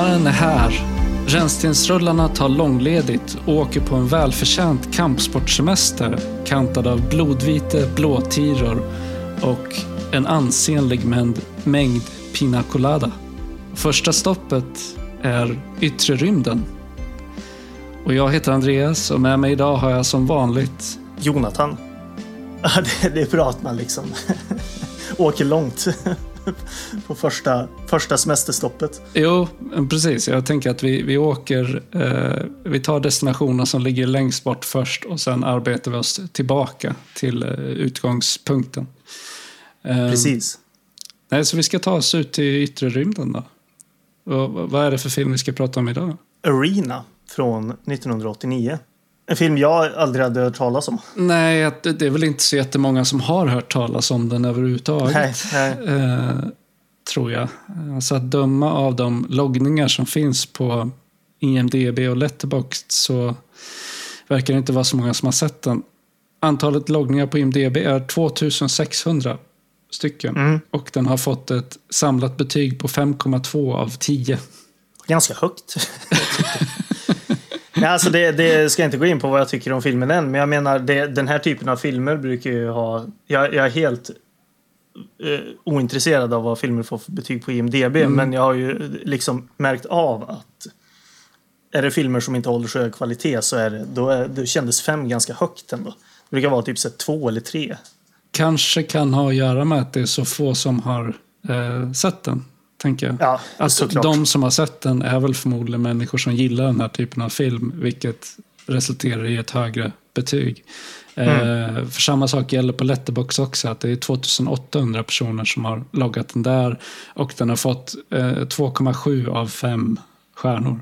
Sommaren är här. Rännstensrullarna tar långledigt och åker på en välförtjänt kampsportsemester kantad av blodvite blåtiror och en ansenlig mängd, mängd pina colada. Första stoppet är yttre rymden. Och jag heter Andreas och med mig idag har jag som vanligt Jonathan. Ja, det, det är bra att man liksom åker långt på första, första semesterstoppet. Jo, precis. Jag tänker att vi, vi åker, eh, vi tar destinationer som ligger längst bort först och sen arbetar vi oss tillbaka till eh, utgångspunkten. Eh, precis. Nej, så vi ska ta oss ut till yttre rymden då. Och, vad är det för film vi ska prata om idag? Arena från 1989. En film jag aldrig hade hört talas om. Nej, det är väl inte så jättemånga som har hört talas om den överhuvudtaget. Nej, nej. Eh, tror jag. Alltså att döma av de loggningar som finns på IMDB och Letterboxd så verkar det inte vara så många som har sett den. Antalet loggningar på IMDB är 2600 stycken. Mm. Och den har fått ett samlat betyg på 5,2 av 10. Ganska högt. Nej, alltså det, det, ska jag inte gå in på vad jag tycker om filmen än, men jag menar det, den här typen av filmer brukar ju ha... Jag, jag är helt eh, ointresserad av vad filmer får för betyg på IMDB, mm. men jag har ju liksom märkt av att är det filmer som inte håller så hög kvalitet så är det, då, är, då kändes fem ganska högt ändå. Det brukar vara typ så två eller tre. Kanske kan ha att göra med att det är så få som har eh, sett den tänker jag. Ja, alltså, de som har sett den är väl förmodligen människor som gillar den här typen av film, vilket resulterar i ett högre betyg. Mm. Eh, för samma sak gäller på Letterbox också, att det är 2800 personer som har loggat den där och den har fått eh, 2,7 av 5 stjärnor.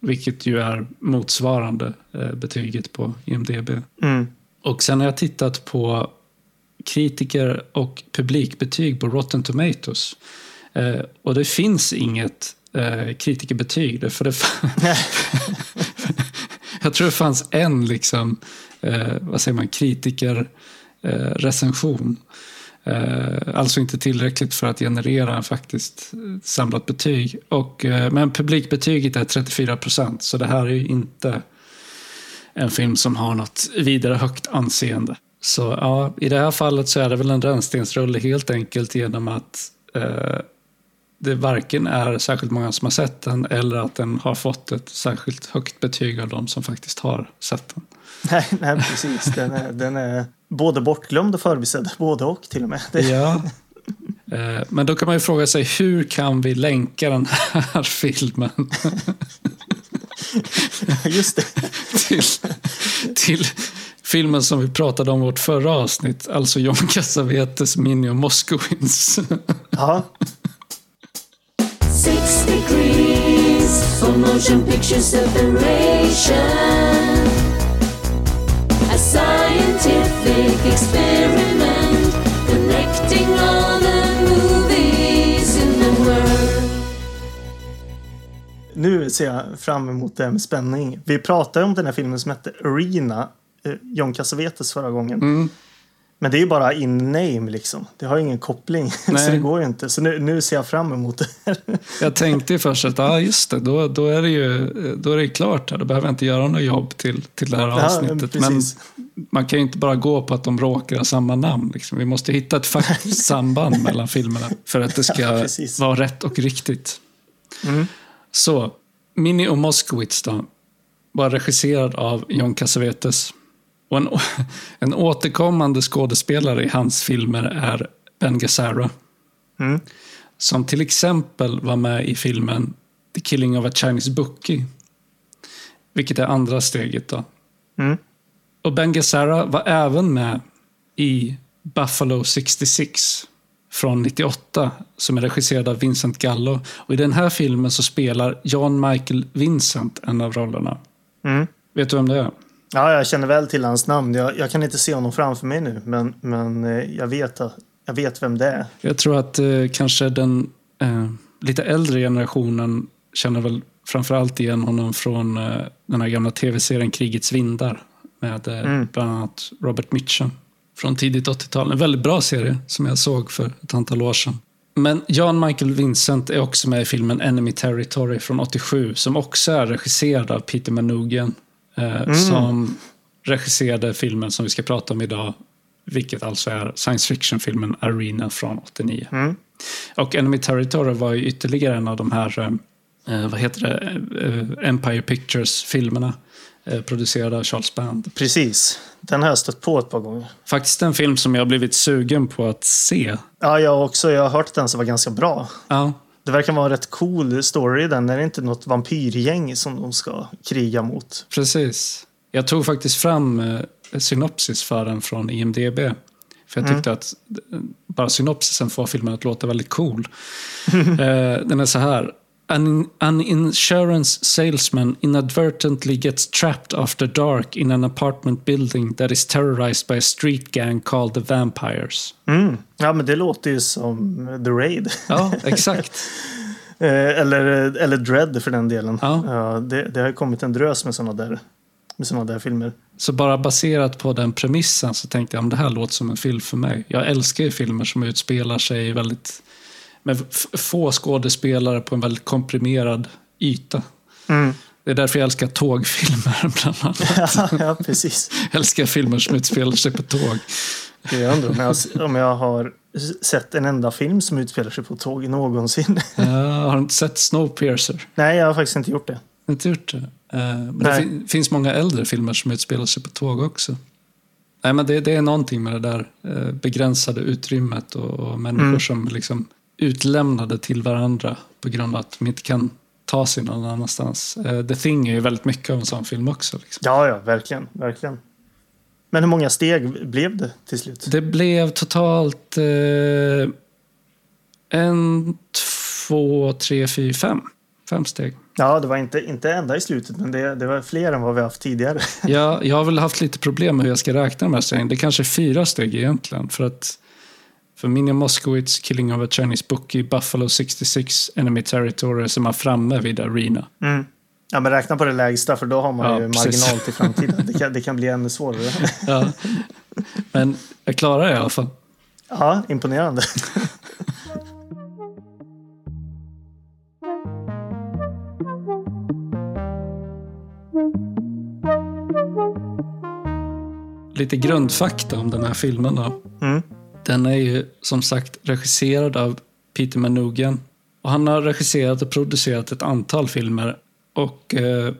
Vilket ju är motsvarande eh, betyget på IMDB. Mm. Och sen har jag tittat på kritiker och publikbetyg på Rotten Tomatoes. Eh, och det finns inget eh, kritikerbetyg. För det jag tror det fanns en liksom, eh, vad säger man, kritikerrecension. Eh, eh, alltså inte tillräckligt för att generera en faktiskt eh, samlat betyg. Och, eh, men publikbetyget är 34 procent, så det här är ju inte en film som har något vidare högt anseende. Så ja, i det här fallet så är det väl en rännstensrulle helt enkelt genom att eh, det varken är särskilt många som har sett den eller att den har fått ett särskilt högt betyg av de som faktiskt har sett den. Nej, nej precis. Den är, den är både bortglömd och förbisedd, både och till och med. Ja. Eh, men då kan man ju fråga sig, hur kan vi länka den här filmen? Just det. till, till filmen som vi pratade om i vårt förra avsnitt, alltså John Cassavetes Mini och Moskowins. Ja. Six degrees for motion picture separation. A scientific experiment connecting all the movies in the world. Nu ser jag fram emot det med spänning. Vi pratade om den här filmen som hette Arena, eh, John Cassavetes förra gången. Mm. Men det är ju bara in name liksom. Det har ingen koppling. Nej. Så det går ju inte. Så nu, nu ser jag fram emot det. jag tänkte ju först att, ah, just det, då, då är det ju då är det klart. Här. Då behöver jag inte göra något jobb till, till det här avsnittet. Ja, men man kan ju inte bara gå på att de råkar ha samma namn. Liksom. Vi måste hitta ett faktiskt samband mellan filmerna för att det ska ja, vara rätt och riktigt. Mm. Så, Minnie och Moskowitz då, var regisserad av John Cassavetes. Och en, en återkommande skådespelare i hans filmer är Ben Gazzara. Mm. Som till exempel var med i filmen The Killing of a Chinese Bookie. Vilket är andra steget då. Mm. Och Ben Gazzara var även med i Buffalo 66 från 98 som är regisserad av Vincent Gallo. Och I den här filmen så spelar John Michael Vincent en av rollerna. Mm. Vet du vem det är? Ja, jag känner väl till hans namn. Jag, jag kan inte se honom framför mig nu, men, men eh, jag, vet, jag vet vem det är. Jag tror att eh, kanske den eh, lite äldre generationen känner väl framförallt igen honom från eh, den här gamla tv-serien Krigets vindar med eh, mm. bland annat Robert Mitchum från tidigt 80-tal. En väldigt bra serie som jag såg för ett antal år sedan. Men Jan Michael Vincent är också med i filmen Enemy Territory från 87 som också är regisserad av Peter Manoogian. Eh, Mm. Som regisserade filmen som vi ska prata om idag. Vilket alltså är science fiction-filmen Arena från 89. Mm. Och Enemy Territory var ju ytterligare en av de här, eh, vad heter det, eh, Empire Pictures-filmerna. Eh, producerad av Charles Band. Precis. Den har jag stött på ett par gånger. Faktiskt en film som jag har blivit sugen på att se. Ja, jag också. Jag har hört den som var ganska bra. Ja, Det verkar vara en rätt cool story den. Det är inte något vampyrgäng som de ska kriga mot. precis. Jag tog faktiskt fram eh, synopsis för den från IMDB. För jag tyckte att eh, bara synopsisen får filmen att låta väldigt cool. eh, den är så här. An, an insurance salesman inadvertently gets trapped after dark in an apartment building that is terrorized by a street gang called the Vampires. Mm. Ja, men det låter ju som The Raid. Ja, exakt. Eh, eller, eller Dread för den delen. Ja. det, det har kommit en drös med sådana där, med såna där filmer. Så bara baserat på den premissen så tänkte jag om det här låter som en film för mig. Jag älskar ju filmer som utspelar sig väldigt med få skådespelare på en väldigt komprimerad yta. Mm. Det är därför jag älskar tågfilmer bland annat. ja, ja, precis. Jag älskar filmer som utspelar sig på tåg. Jag undrar om jag, om jag har sett en enda film som utspelar sig på tåg någonsin. Jag har inte sett Snowpiercer. Nej, jag har faktiskt inte gjort det. Inte gjort det. Eh, Men det Nej. fin- finns många äldre filmer som utspelar sig på tåg också. Nej, men det, det är någonting med det där eh, begränsade utrymmet och, och människor Mm. som liksom utlämnade till varandra på grund av att de inte kan ta sig någon annanstans. Eh, The Thing är ju väldigt mycket av en sån film också. Liksom. Ja, ja, verkligen. verkligen. Men hur många steg blev det till slut? Det blev totalt eh, en, två, tre, fyra, fem. Fem steg. Ja, det var inte, inte enda i slutet, men det, det var fler än vad vi haft tidigare. Jag, jag har väl haft lite problem med hur jag ska räkna de här stegen. Det är kanske är fyra steg egentligen. För att för Minja Moskowitz, Killing of a Chinese Bookie, Buffalo 66, Enemy Territory så är man framme vid Arena. Mm. Ja, men räkna på det lägsta, för då har man Ja, ju precis. marginal till framtiden. Det kan, det kan bli ännu svårare. Ja. Men jag klarar det i alla fall. Ja, imponerande. Lite grundfakta om den här filmen då. Mm. Den är ju som sagt regisserad av Peter Manoogian. Och han har regisserat och producerat ett antal filmer. Och eh,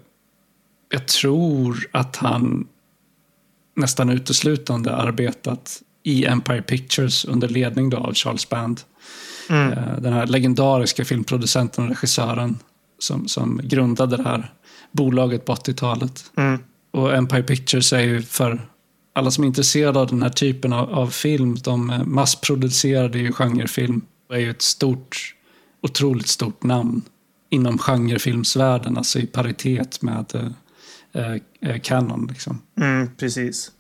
jag tror att han nästan uteslutande arbetat i Empire Pictures under ledning av Charles Band. Mm. Eh, den här legendariska filmproducenten och regissören som, som grundade det här bolaget på 80-talet. Mm. Och Empire Pictures är ju för alla som är intresserade av den här typen av, av film, de eh, massproducerade ju genrefilm och är ju ett stort, otroligt stort namn inom genrefilmsvärlden, alltså i paritet med eh, eh, Canon. Liksom. Mm, precis.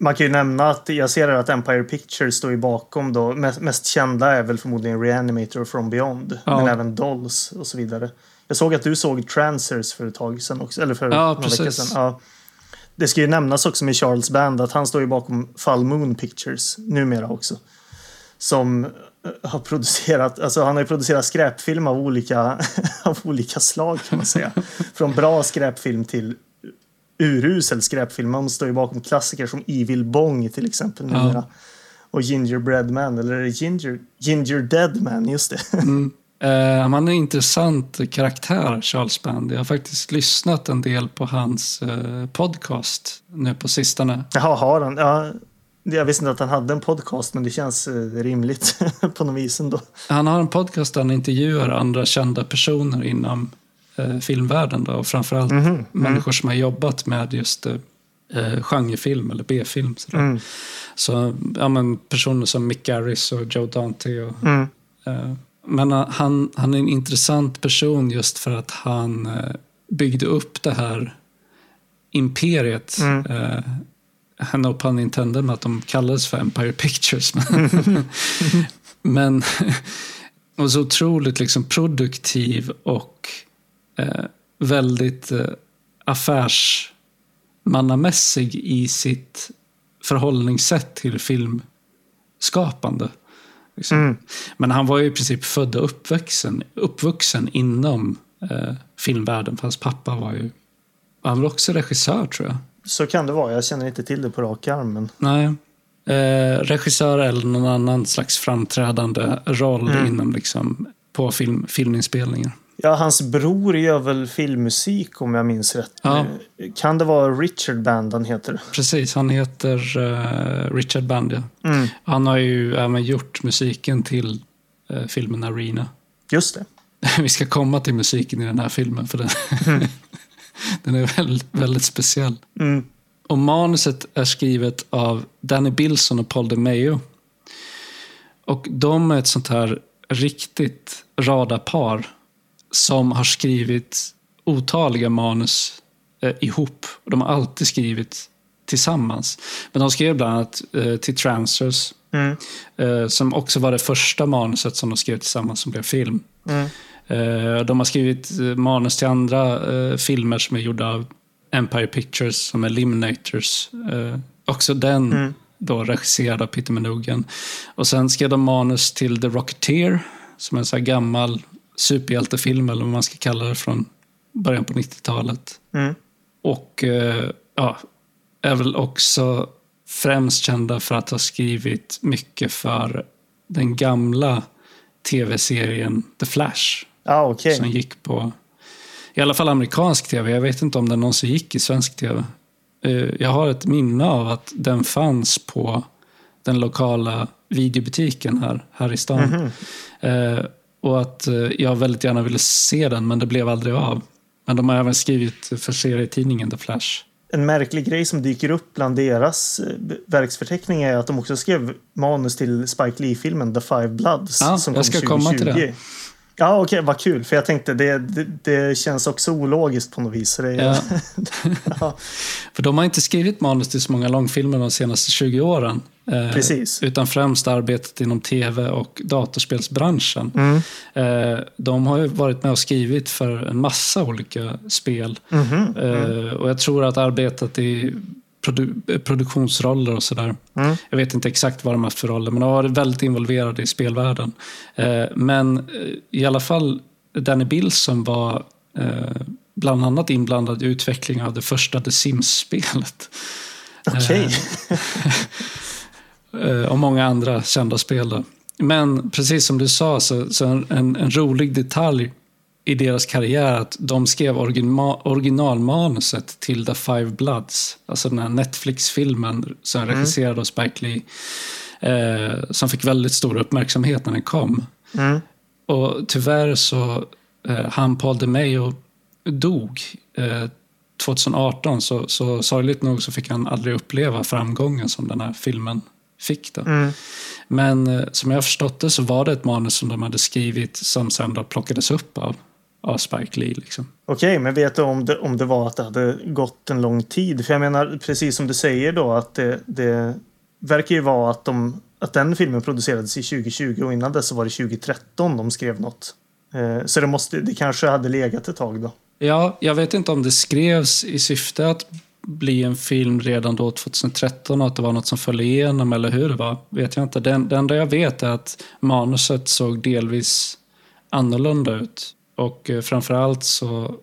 Man kan ju nämna att jag ser att Empire Pictures står ju bakom då. Mest, mest kända är väl förmodligen Reanimator och From Beyond. Ja. Men även Dolls och så vidare. Jag såg att du såg Transers för ett tag sedan också. Eller för Ja, några veckor precis. sedan. Ja. Det ska ju nämnas också med Charles Band att han står ju bakom Full Moon Pictures numera också. Som eh, har producerat, alltså han har ju producerat skräpfilm av olika, av olika slag kan man säga. Från bra skräpfilm till urusel skräpfilm. Han står ju bakom klassiker som Evil Bong till exempel Ja. numera. Och Gingerbread Man, eller Ginger, Ginger Dead Man, just det. Eh, han är en intressant karaktär, Charles Band. Jag har faktiskt lyssnat en del på hans eh, podcast nu på sistone. Jaha, har han? Ja, jag visste inte att han hade en podcast, men det känns eh, rimligt på något vis ändå. Han har en podcast där han intervjuar andra kända personer inom filmvärlden. Då, och framförallt Mhm, människor som har jobbat med just eh, genrefilm eller B-film. Mm. Så ja, men personer som Mick Garris och Joe Dante. Och, Mm. Men eh, han, han är en intressant person just för att han eh, byggde upp det här imperiet. Mm. Eh, no pun intended med att de kallades för Empire Pictures. Men, men och så otroligt liksom produktiv och eh, väldigt eh, affärsmannamässig i sitt förhållningssätt till filmskapande. Liksom. Mm. Men han var ju i princip född och uppvuxen, uppvuxen inom eh, filmvärlden. För hans pappa var ju... Han var också regissör tror jag. Så kan det vara. Jag känner inte till det på rak arm. Men... Nej. Eh, regissör eller någon annan slags framträdande roll Mm. inom liksom, på film, filminspelningar. Ja, hans bror gör väl filmmusik om jag minns rätt. Ja. Kan det vara Richard Band han heter? Precis, han heter eh, Richard Band. Ja. Mm. Han har ju även gjort musiken till eh, filmen Arena. Just det. Vi ska komma till musiken i den här filmen för den, den är väldigt, väldigt speciell. Mm. Och manuset är skrivet av Danny Bilson och Paul DeMeo. Och de är ett sånt här riktigt radarpar som har skrivit otaliga manus eh, ihop. Och de har alltid skrivit tillsammans. Men de skrev bland annat eh, till Transfers, Mm. eh, som också var det första manuset som de skrev tillsammans som blev film. Mm. Eh, De har skrivit eh, manus till andra eh, filmer som är gjorda av Empire Pictures, som är Eliminators. Eh, också den Mm. då regisserad av Peter Minogan. Och sen skrev de manus till The Rocketeer, som är en så här gammal superhjältefilm, eller vad man ska kalla det, från början på 90-talet. Mm. Och eh, ja, är väl också främst kända för att ha skrivit mycket för den gamla tv-serien The Flash. Ja, okej. Som gick på, i alla fall amerikansk tv. Jag vet inte om den någonsin gick i svensk tv. Eh, Jag har ett minne av att den fanns på den lokala videobutiken här, här i stan. Mhm. Eh, och att eh, jag väldigt gärna ville se den, men det blev aldrig av. Men de har även skrivit för serietidningen The Flash. En märklig grej som dyker upp bland deras eh, verksförteckning är att de också skrev manus till Spike Lee-filmen The Five Bloods. Ja, som jag kom ska komma till 2020. Ja, okej, vad kul. För jag tänkte det, det, det känns också ologiskt på något vis. Det, Ja. ja. För de har inte skrivit manus till så många långfilmer de senaste 20 åren. Eh, Precis. Utan främst arbetat inom tv och datorspelsbranschen. Mm. Eh, de har ju varit med och skrivit för en massa olika spel. Mhm. Eh, och jag tror att arbetat i produ- produktionsroller och sådär. Mm. Jag vet inte exakt vad de har haft för roller, men de har varit väldigt involverade i spelvärlden. Eh, men eh, i alla fall Danny Bilson var eh, bland annat inblandad i utvecklingen av det första The Sims-spelet. Okej. Eh, och många andra kända spel. Då. Men precis som du sa, så, så en, en rolig detalj i deras karriär att de skrev origina, originalmanuset till The Five Bloods, alltså den här Netflix-filmen som regisserad av Spike Lee, eh, som fick väldigt stor uppmärksamhet när den kom. Mm. Och tyvärr så, eh, han Paul DeMeo dog eh, 2018, så, så sorgligt nog så fick han aldrig uppleva framgången som den här filmen fick. Då. Mm. Men eh, som jag förstått det så var det ett manus som de hade skrivit som sen då plockades upp av, av Spike Lee. Liksom. Okej, men vet du om det, om det var att det hade gått en lång tid? För jag menar, precis som du säger då, att det, det verkar ju vara att, de, att den filmen producerades i 2020 och innan dess så var det 2013 de skrev något. Eh, så det, måste, det kanske hade legat ett tag då. Ja, jag vet inte om det skrevs i syfte att bli en film redan då 2013 och att det var något som föll igenom eller hur det var, vet jag inte. Det, det enda jag vet är att manuset såg delvis annorlunda ut. Och eh, framförallt så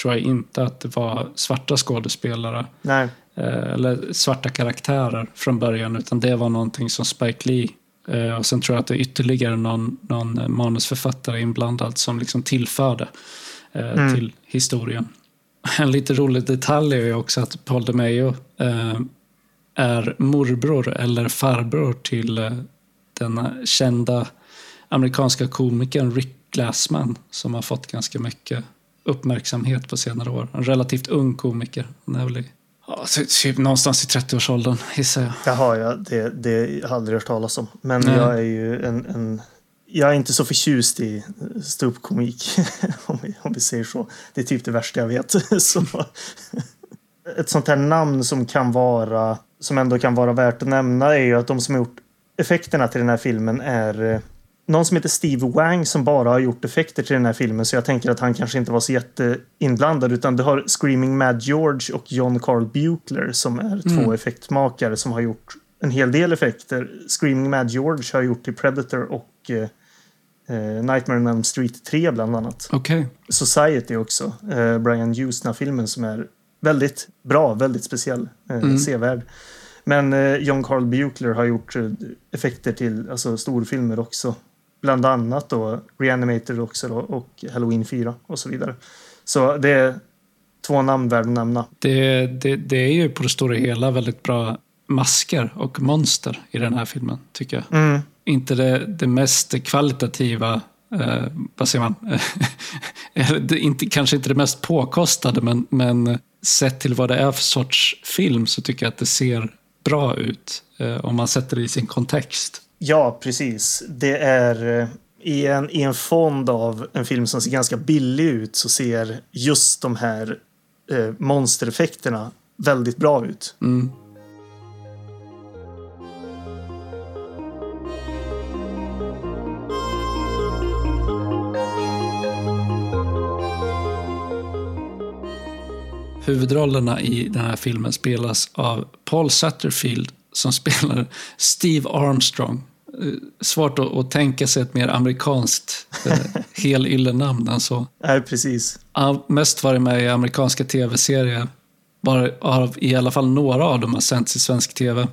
tror jag inte att det var svarta skådespelare Nej. eh, eller svarta karaktärer från början, utan det var någonting som Spike Lee eh, och sen tror jag att det är ytterligare någon, någon manusförfattare inblandad som liksom tillförde Mm. till historien. En lite rolig detalj är ju också att Paul DeMeo är morbror eller farbror till den kända amerikanska komikern Rick Glassman som har fått ganska mycket uppmärksamhet på senare år. En relativt ung komiker. Han är väl i, ja, typ någonstans i 30-årsåldern gissar jag. Jaha, ja, det, det har jag aldrig hört talas om. Men Nej. jag är ju en, en... Jag är inte så förtjust i ståuppkomik, om, vi, om vi säger så. Det är typ det värsta jag vet. så, ett sånt här namn som kan vara, som ändå kan vara värt att nämna är ju att de som har gjort effekterna till den här filmen är eh, någon som heter Steve Wang som bara har gjort effekter till den här filmen. Så jag tänker att han kanske inte var så jätteinblandad. Utan du har Screaming Mad George och John Carl Buechler som är två Mm. effektmakare som har gjort en hel del effekter. Screaming Mad George har gjort till Predator och eh, eh Nightmare on Elm Street 3 bland annat. Okay. Society också. Eh, Brian Hughes, den här filmen som är väldigt bra, väldigt speciell, eh, mm. sevärd. Men eh, John Carl Buechler har gjort eh, effekter till alltså, storfilmer också. Bland annat då Reanimator också då, och Halloween 4 och så vidare. Så det är två namn värda att nämna. Det, det, det är ju på det stora hela väldigt bra masker och monster i den här filmen, tycker jag. Mm. Inte det, det mest kvalitativa, eh, vad säger man, inte, kanske inte det mest påkostade, men, men sett till vad det är för sorts film så tycker jag att det ser bra ut eh, om man sätter det i sin kontext. Ja, precis. Det är eh, i en, i en fond av en film som ser ganska billig ut så ser just de här eh, monstereffekterna väldigt bra ut. Mm. Huvudrollerna i den här filmen spelas av Paul Satterfield som spelar Steve Armstrong. Eh, svårt att, att tänka sig ett mer amerikanskt eh, helylle-namn än så. Nej, precis. Han mest varit med i amerikanska tv-serier. Bara av, I alla fall några av dem har sänts i svensk tv.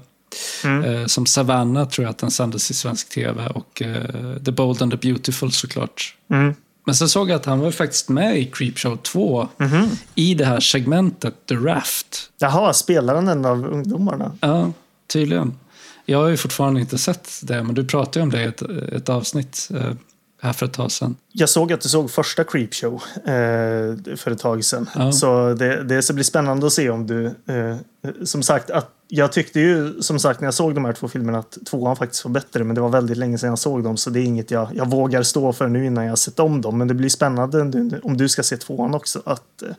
Mm. Eh, som Savannah tror jag att den sändes i svensk tv och eh, The Bold and the Beautiful såklart. Mm. Men sen såg jag att han var faktiskt med i Creepshow 2 mm-hmm. i det här segmentet The Raft. Jaha, spelar han en av ungdomarna? Ja, tydligen. Jag har ju fortfarande inte sett det, men du pratade ju om det i ett, ett avsnitt eh, här för ett tag sedan. Jag såg att du såg första Creepshow eh, för ett tag sedan. Ja. Så det, det ska bli spännande att se om du... Eh, som sagt, att jag tyckte ju som sagt när jag såg de här två filmerna att tvåan faktiskt var bättre. Men det var väldigt länge sedan jag såg dem så det är inget jag, jag vågar stå för nu innan jag sett om dem. Men det blir spännande om du ska se tvåan också att eh,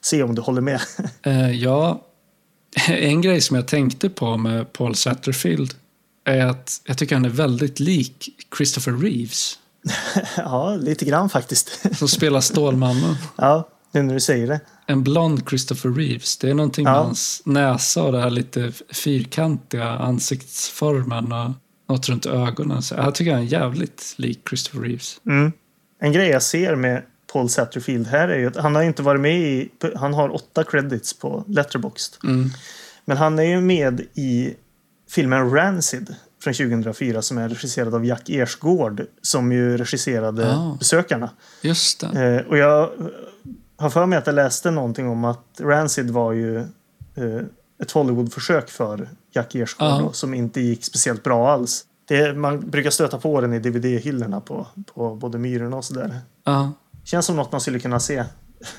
se om du håller med. Eh, ja, en grej som jag tänkte på med Paul Satterfield är att jag tycker han är väldigt lik Christopher Reeves. ja, lite grann faktiskt. som spelar Stålmannen. ja, nu när du säger det. En blond Christopher Reeves. Det är någonting med hans näsa och det här lite fyrkantiga ansiktsformen och något runt ögonen. Så jag tycker han är jävligt lik Christopher Reeves. Mm. En grej jag ser med Paul Satterfield här är ju att han har inte varit med i... Han har åtta credits på Letterboxd. Mm. Men han är ju med i filmen Rancid från 2004 som är regisserad av Jack Ersgård som ju regisserade ah, Besökarna. Just. Eh, och jag har för mig att jag läste någonting om att Rancid var ju eh, ett Hollywood-försök för Jack Ersgård ah. som inte gick speciellt bra alls. Det, man brukar stöta på den i DVD-hyllorna på, på både Myrorna och sådär. Ah. Känns som något man skulle kunna se.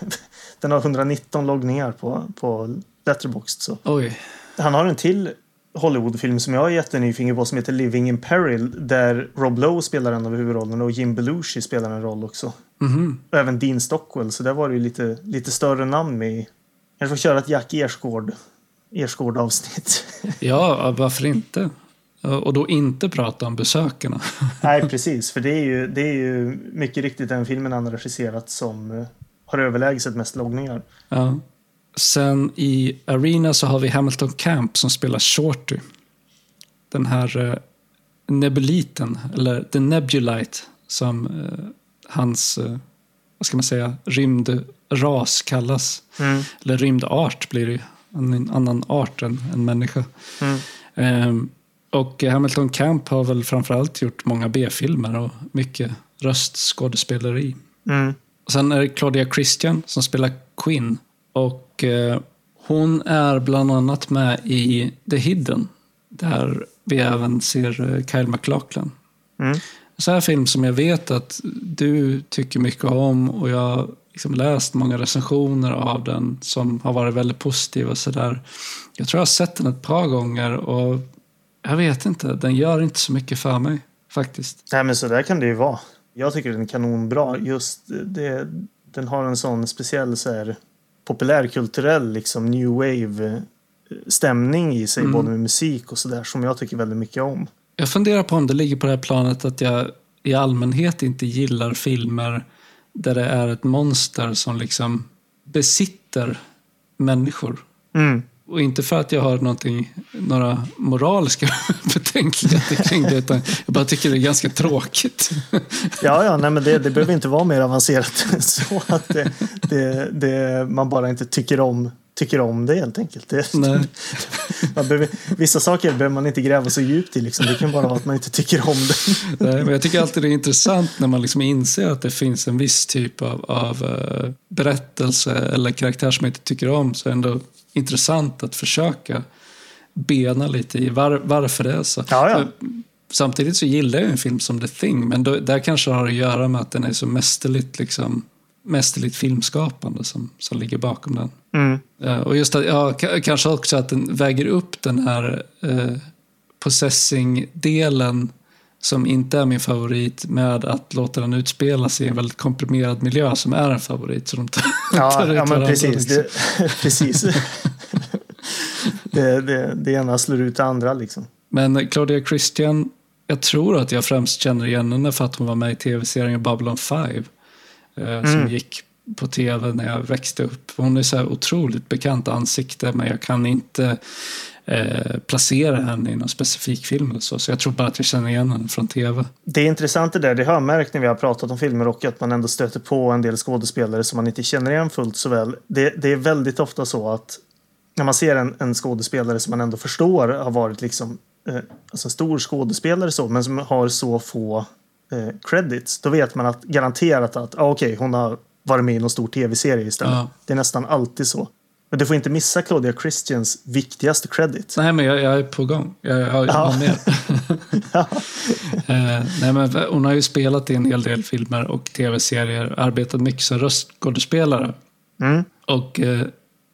den har 119 loggningar på, på Letterboxd. Så. Oj. Han har en till Hollywoodfilm som jag är jättenyfiken på som heter Living in Peril där Rob Lowe spelar en av huvudrollerna och Jim Belushi spelar en roll också. Mm. Och även Dean Stockwell, så där var det ju lite, lite större namn med i. Jag får köra ett Jack Ersgård, Ersgård avsnitt. ja, varför inte? Och då inte prata om besökarna. Nej, precis. För det är, ju, det är ju mycket riktigt den filmen han har regisserat som eh, har överlägset mest loggningar. Ja. Sen i Arena så har vi Hamilton Camp som spelar Shorty. Den här eh, nebuliten, eller The Nebulite, som eh, hans, eh, vad ska man säga, rymdras kallas. Mm. Eller rymdart blir det en annan art än en människa. Mm. Um, och Hamilton Camp har väl framförallt gjort många B-filmer och mycket röstskådespeleri. Mm. Och sen är det Claudia Christian som spelar Quinn. Och eh, hon är bland annat med i The Hidden. Där vi även ser eh, Kyle MacLachlan. Mm. Så här film som jag vet att du tycker mycket om och jag har liksom läst många recensioner av den som har varit väldigt positiva. Så där. Jag tror jag har sett den ett par gånger och jag vet inte, den gör inte så mycket för mig faktiskt. Nej men så där kan det ju vara. Jag tycker den är kanonbra. Just det, den har en sån speciell så här, populärkulturell liksom new wave stämning i sig, mm. både med musik och sådär, som jag tycker väldigt mycket om. Jag funderar på om det ligger på det här planet att jag i allmänhet inte gillar filmer där det är ett monster som liksom besitter människor. Mm. Och inte för att jag har några moraliska betänkligheter kring det, utan jag bara tycker det är ganska tråkigt. Ja, ja, nej, men det, det behöver inte vara mer avancerat än så att det, det, det, man bara inte tycker om tycker om det helt enkelt. Det, man behöver, vissa saker behöver man inte gräva så djupt i. Liksom. Det kan bara vara att man inte tycker om det. Nej, men jag tycker alltid det är intressant när man liksom inser att det finns en viss typ av, av uh, berättelse eller karaktär som man inte tycker om. Så ändå intressant att försöka bena lite i var, varför det är så. Ja, ja. Samtidigt så gillar jag en film som The Thing, men då, där kanske det har att göra med att den är så mästerligt liksom, mästerligt filmskapande som, som ligger bakom den. Mm. Uh, och just att, ja, kanske också att den väger upp den här uh, possessing-delen som inte är min favorit med att låta den utspela sig i en väldigt komprimerad miljö som är en favorit. Så de tar, ja, tar ja, men precis. Det, precis. det, det, det ena slår ut det andra liksom. Men Claudia Christian, jag tror att jag främst känner igen henne för att hon var med i tv-serien Babylon 5. Eh, mm. Som gick på tv när jag växte upp. Hon är så här otroligt bekant ansikte men jag kan inte eh, placera henne i någon specifik film. Eller så. så jag tror bara att jag känner igen henne från tv. Det är intressant det där. Det har jag märkt när vi har pratat om filmer och att man ändå stöter på en del skådespelare som man inte känner igen fullt så väl. Det, det är väldigt ofta så att när man ser en, en skådespelare som man ändå förstår har varit liksom eh, alltså en stor skådespelare så, men som har så få eh, credits, då vet man att garanterat att ah, okej, okay, hon har varit med i någon stor tv-serie istället. Ja. Det är nästan alltid så. Men du får inte missa Claudia Christians viktigaste credit. Nej, men jag, jag är på gång. Jag, jag har ja. mer. eh, nej, men hon har ju spelat i en hel del filmer och tv-serier. Arbetat mycket som röstskådespelare. Mm. Och eh,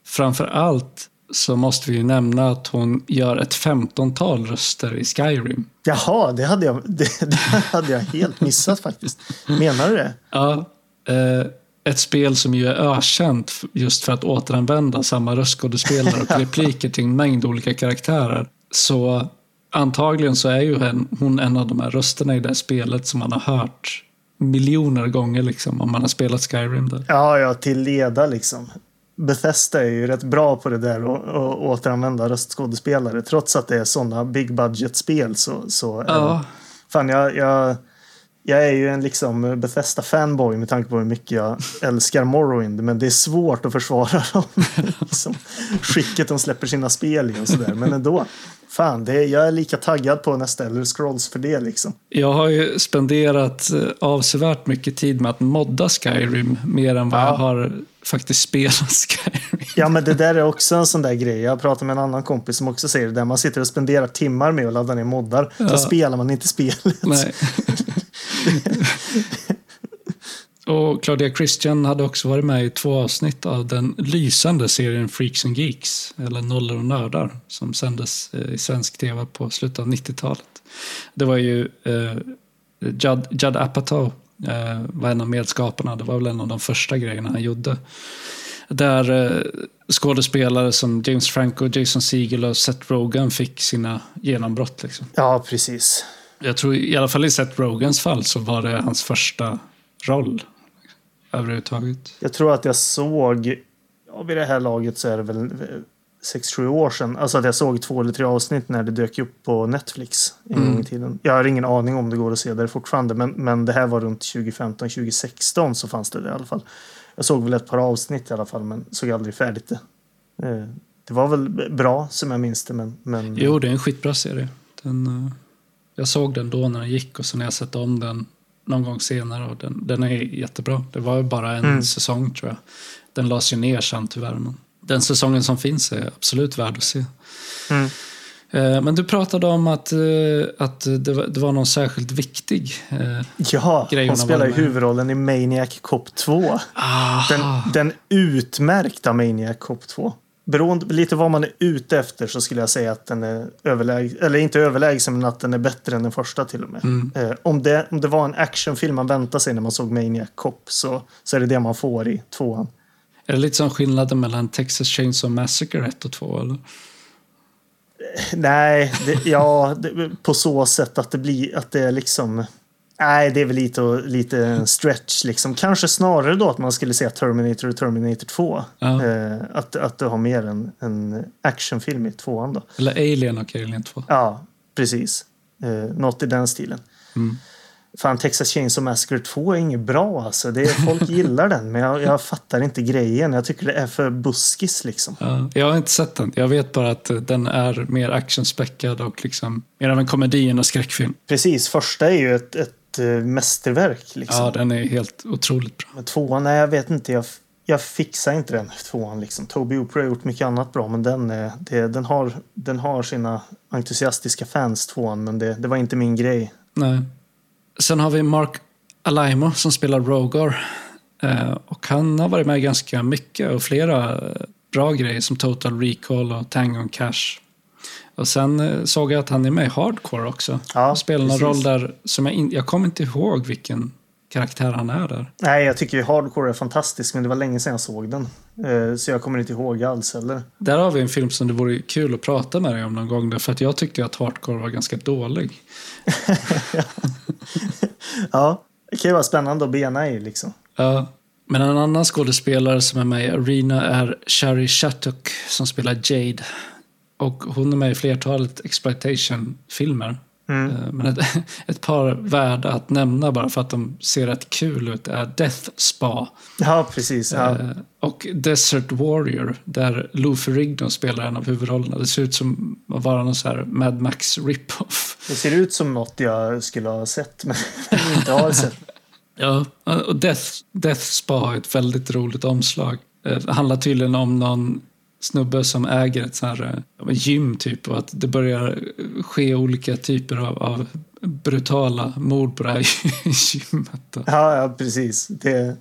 framför allt så måste vi ju nämna att hon gör ett femtontal röster i Skyrim. Jaha, det hade jag, det, det hade jag helt missat faktiskt. Menar du det? Ja. Eh, ett spel som ju är ökänt just för att återanvända samma röstskådespelare och repliker till en mängd olika karaktärer. Så antagligen så är ju hon en av de här rösterna i det spelet som man har hört miljoner gånger liksom, om man har spelat Skyrim där. Ja, ja, till leda liksom. Bethesda är ju rätt bra på det där och, och återanvända röstskådespelare. Trots att det är sådana big budget-spel så, så ja. fan, jag, jag, jag är ju en liksom Bethesda-fanboy med tanke på hur mycket jag älskar Morrowind. Men det är svårt att försvara dem. liksom, skicket de släpper sina spel i och sådär. Men ändå. Fan, det är, jag är lika taggad på nästa Elder Scrolls för det liksom. Jag har ju spenderat eh, avsevärt mycket tid med att modda Skyrim mer än vad ja. jag har faktiskt spelat Skyrim. Ja, men det där är också en sån där grej. Jag pratade med en annan kompis som också säger det där. Man sitter och spenderar timmar med att ladda ner moddar. Ja. Så spelar man inte spelet. Och Claudia Christian hade också varit med i två avsnitt av den lysande serien Freaks and Geeks, eller Nollor och Nördar, som sändes eh, i svensk tv på slutet av 90-talet. Det var ju eh, Judd, Judd Apatow eh, var en av medskaparna, det var väl en av de första grejerna han gjorde. Där eh, skådespelare som James Franco, Jason Segel och Seth Rogen fick sina genombrott. Liksom. Ja, precis. Jag tror i alla fall i Seth Rogans fall så var det hans första roll överhuvudtaget. Jag tror att jag såg, ja, vid det här laget så är det väl 6-7 år sedan, alltså att jag såg två eller tre avsnitt när det dök upp på Netflix en mm. gång i tiden. Jag har ingen aning om det går att se där fortfarande, men, men det här var runt 2015-2016 så fanns det, det i alla fall. Jag såg väl ett par avsnitt i alla fall, men såg aldrig färdigt det. Eh, det var väl bra som jag minns det, men... men... Jo, det är en skitbra serie. Den, eh, jag såg den då när den gick och sen har jag sett om den någon gång senare och den, den är jättebra. Det var bara en mm. säsong tror jag. Den lades ju ner sen tyvärr. Men den säsongen som finns är absolut värd att se. Mm. Eh, men du pratade om att, eh, att det, var, det var någon särskilt viktig eh, ja, grej. hon spelar ju huvudrollen i Maniac Cop 2. Den, den utmärkta Maniac Cop 2 beroende lite vad man är ute efter så skulle jag säga att den är överlägsen, eller inte överlägsen men att den är bättre än den första till och med. Mm. Eh, om, det, om det var en actionfilm man väntade sig när man såg Maniac Cop så, så är det det man får i tvåan. Är det lite som skillnaden mellan Texas Chainsaw Massacre 1 och 2 eller? Nej, det, ja, det, på så sätt att det blir att det är liksom Nej, det är väl lite, lite en stretch liksom. Kanske snarare då att man skulle säga Terminator och Terminator 2. Ja. Eh, att, att du har mer en, en actionfilm i tvåan då. Eller Alien och Alien 2. Ja, precis. Eh, något i den stilen. Mm. Fan, Texas Chainsaw Massacre 2 är inget bra alltså. Det är, folk gillar den, men jag, jag fattar inte grejen. Jag tycker det är för buskis liksom. Ja, jag har inte sett den. Jag vet bara att den är mer actionspäckad och liksom mer av en komedi än en skräckfilm. Precis, första är ju ett, ett eh, mästerverk liksom. Ja, den är helt otroligt bra. Men tvåan, nej jag vet inte. Jag, jag fixar inte den tvåan liksom. Toby Hooper har gjort mycket annat bra, men den, är, det, den, har, den har sina entusiastiska fans tvåan, men det, det var inte min grej. Nej. Sen har vi Mark Alaimo som spelar Rogar. Eh, och han har varit med ganska mycket och flera eh, bra grejer som Total Recall och Tango Cash. Och sen eh, såg jag att han är med i Hardcore också. Ja, spelar någon roll där som jag, in, jag kommer inte ihåg vilken karaktär han är där. Nej, jag tycker ju Hardcore är fantastisk, men det var länge sedan jag såg den. Eh, Så jag kommer inte ihåg alls heller. Där har vi en film som det vore kul att prata med dig om någon gång. Därför att jag tyckte att Hardcore var ganska dålig. Ja, det kan ju vara spännande att bena i liksom. Ja. Men en annan skådespelare som är med i Arena är Shari Shattuck som spelar Jade. Och hon är med i flertalet exploitation-filmer. Mm. Eh, Men ett, ett par värda att nämna bara för att de ser rätt kul ut är Death Spa Ja, precis. Ja. eh, och Desert Warrior där Lou Ferrigno spelar en av huvudrollerna. Det ser ut som att vara någon så här Mad Max rip-off. Det ser ut som något jag skulle ha sett, men inte har sett. Ja, och Death, Death Spa har ett väldigt roligt omslag. Det handlar tydligen om någon snubbe som äger ett sånt här eh, gym typ och att det börjar ske olika typer av, av brutala mord på det här gymmet. Ja, ja precis. Det,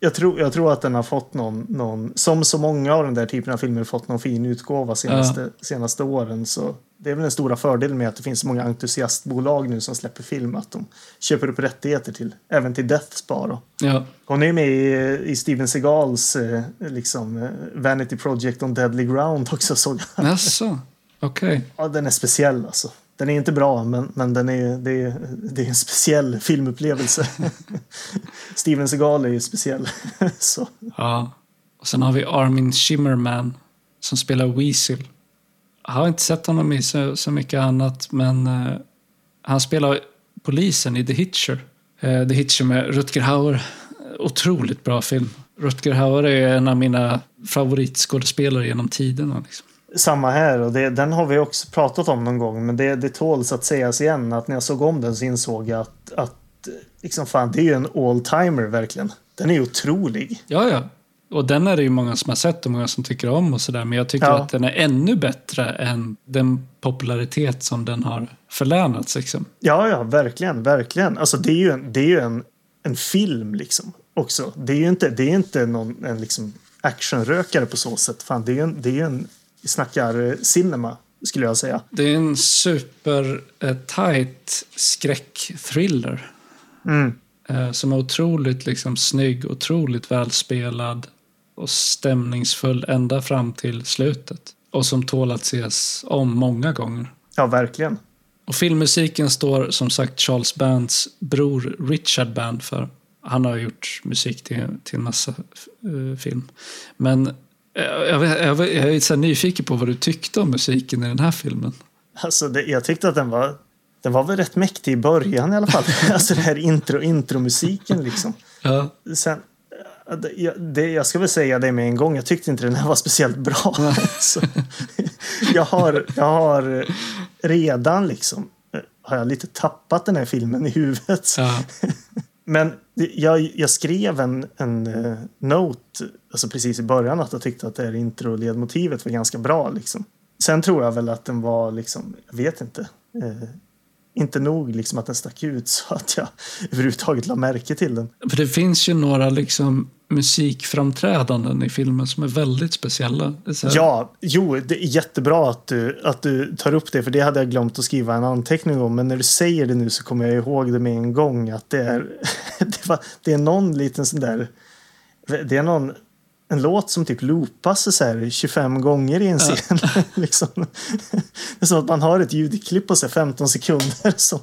jag, tror, jag tror att den har fått någon, någon, som så många av den där typen av filmer, fått någon fin utgåva senaste, senaste åren. Så det är väl den stora fördelen med att det finns så många entusiastbolag nu som släpper film, att de köper upp rättigheter till, även till Death Spa. Ja, Hon är med i, i Steven Seagals eh, liksom, eh, Vanity Project on Deadly Ground också. Såg jag. jaså? Okej. Ja, den är speciell alltså. Den är inte bra, men, men den är, det, är, det är en speciell filmupplevelse. Steven Seagal är ju speciell. så. Ja. Och sen har vi Armin Shimmerman som spelar Weasel. Jag har inte sett honom i så, så mycket annat, men eh, han spelar polisen i The Hitcher. Eh, The Hitcher med Rutger Hauer. Otroligt bra film. Rutger Hauer är en av mina favoritskådespelare genom tiderna. Liksom. Samma här, och det, den har vi också pratat om någon gång, men det, det tåls att sägas igen att när jag såg om den så insåg jag att, att liksom fan, det är ju en all-timer verkligen. Den är otrolig. Ja, ja. Och den är det ju många som har sett och många som tycker om och sådär. Men jag tycker Ja. att den är ännu bättre än den popularitet som den har förlänats. Liksom. Ja, ja, verkligen, verkligen. Alltså det är ju en, det är ju en, en film liksom också. Det är ju inte, det är inte någon en liksom actionrökare på så sätt. Fan, det är ju en, det är ju en snackar eh, cinema skulle jag säga. Det är en super eh, tight skräckthriller. Mm. Eh, som är otroligt liksom, snygg, otroligt välspelad och stämningsfull ända fram till slutet. Och som tål att ses om många gånger. Ja, verkligen. Och filmmusiken står som sagt Charles Bands bror Richard Band för. Han har gjort musik till, till en massa eh, film. Men jag, vet- jag, vet- jag är så nyfiken på vad du tyckte om musiken i den här filmen. Alltså, det, jag tyckte att den var, den var väl rätt mäktig i början i alla fall. alltså det här intro, intromusiken liksom. Ja, Sen, eh, det, jag, det, jag ska väl säga det med en gång. Jag tyckte inte den här var speciellt bra. Så, jag, har, jag har redan liksom eh, har jag lite tappat den här filmen i huvudet. ja, Men jag, jag skrev en, en eh, note alltså precis i början att jag tyckte att det här intro-ledmotivet var ganska bra. Liksom. Sen tror jag väl att den var, liksom, jag vet inte, eh, inte nog liksom att den stack ut så att jag överhuvudtaget la märke till den. för det finns ju några liksom musikframträdanden i filmen som är väldigt speciella. Är Ja, jo, det är jättebra att du, att du tar upp det, för det hade jag glömt att skriva en anteckning om. Men när du säger det nu så kommer jag ihåg det med en gång. Att det är, det, var, det är någon liten sån där... Det är någon en låt som typ loopas så här 25 gånger i en scen. liksom. Det är som att man har ett ljudklipp på sig 15 sekunder. Så.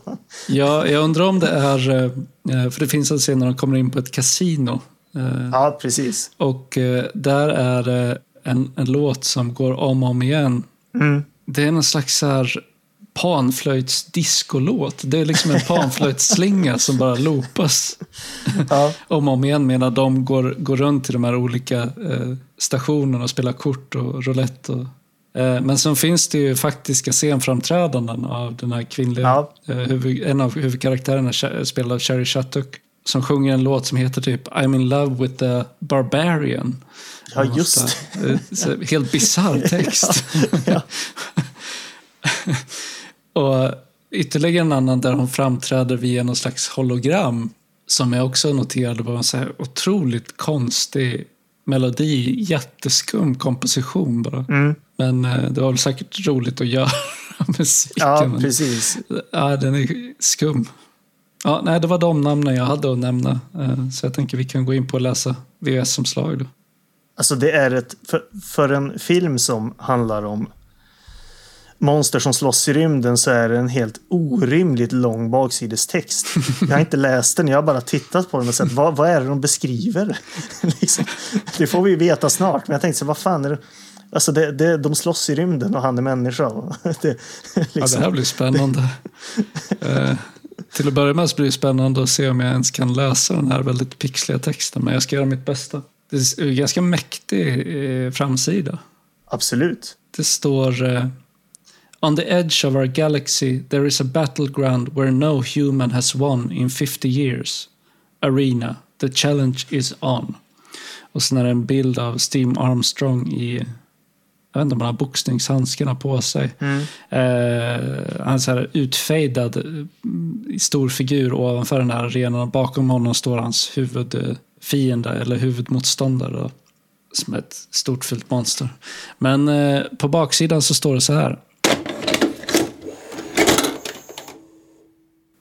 Ja, jag undrar om det är, eh, för det finns en scen när de kommer in på ett kasino. Eh, Ja, precis. Och eh, där är en, en låt som går om och om igen. Mm. Det är en slags så här panflöjtsdiscolåt. Det är liksom en panflöjtsslinga som bara loopas Ja, om och om igen medan de går, går runt till de här olika eh, stationerna och spelar kort och roulette. Och, eh, men sen finns det ju faktiska scenframträdanden av den här kvinnliga, Ja. eh, huvud, en av huvudkaraktärerna spelad av Cherry Shattuck som sjunger en låt som heter typ I'm in love with the barbarian. ja just Ofta, eh, Helt bisarr text. Ja. och ytterligare en annan där hon framträder via någon slags hologram som jag också noterade var en så här otroligt konstig melodi, jätteskum komposition bara. Mm. Men eh, det var väl säkert roligt att göra musiken. Ja, men- precis. Ja, den är skum. Ja, nej, det var de namnen jag hade att nämna. Eh, Så jag tänker vi kan gå in på att läsa VS-omslag. då. Alltså det är ett, för, för en film som handlar om monster som slåss i rymden så är det en helt orimligt lång baksidestext. Jag har inte läst den, jag har bara tittat på den och sett vad, vad är det de beskriver? liksom. Det får vi veta snart, men jag tänkte så vad fan är det? Alltså det, det, de slåss i rymden och han är människa. Det, Ja, liksom. det här blir spännande. Eh, till att börja med så blir det spännande att se om jag ens kan läsa den här väldigt pixliga texten. Men jag ska göra mitt bästa. Det är en ganska mäktig eh, framsida. Absolut. Det står eh, On the edge of our galaxy there is a battleground where no human has won in 50 years. Arena. The challenge is on. Och sen är det en bild av Steve Armstrong i jag vet inte om han har boxningshandskarna på sig. Mm. Eh, han är så här utfejdad eh, stor figur ovanför den här arenan. Bakom honom står hans huvudfiende eller huvudmotståndare. Som ett stort fult monster. Men eh, på baksidan så står det så här.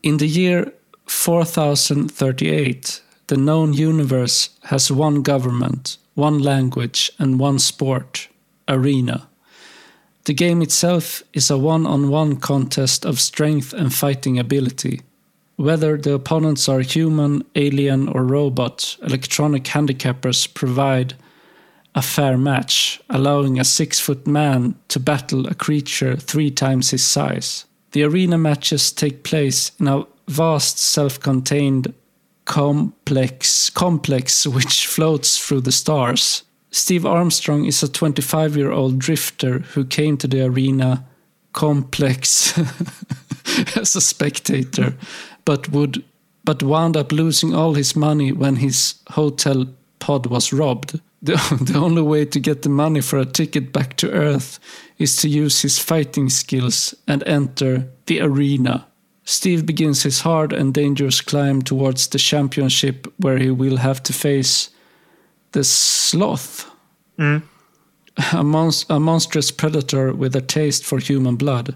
In the year 4038 the known universe has one government, one language and one sport, arena. The game itself is a one on one contest of strength and fighting ability. Whether the opponents are human, alien, or robot, electronic handicappers provide a fair match, allowing a six foot man to battle a creature three times his size. The arena matches take place in a vast self contained complex complex which floats through the stars. Steve Armstrong is a 25 year old drifter who came to the arena complex as a spectator, but would but wound up losing all his money when his hotel pod was robbed. The, the only way to get the money for a ticket back to Earth is to use his fighting skills and enter the arena. Steve begins his hard and dangerous climb towards the championship where he will have to face the sloth, Mm. a, monst- a monstrous predator with a taste for human blood.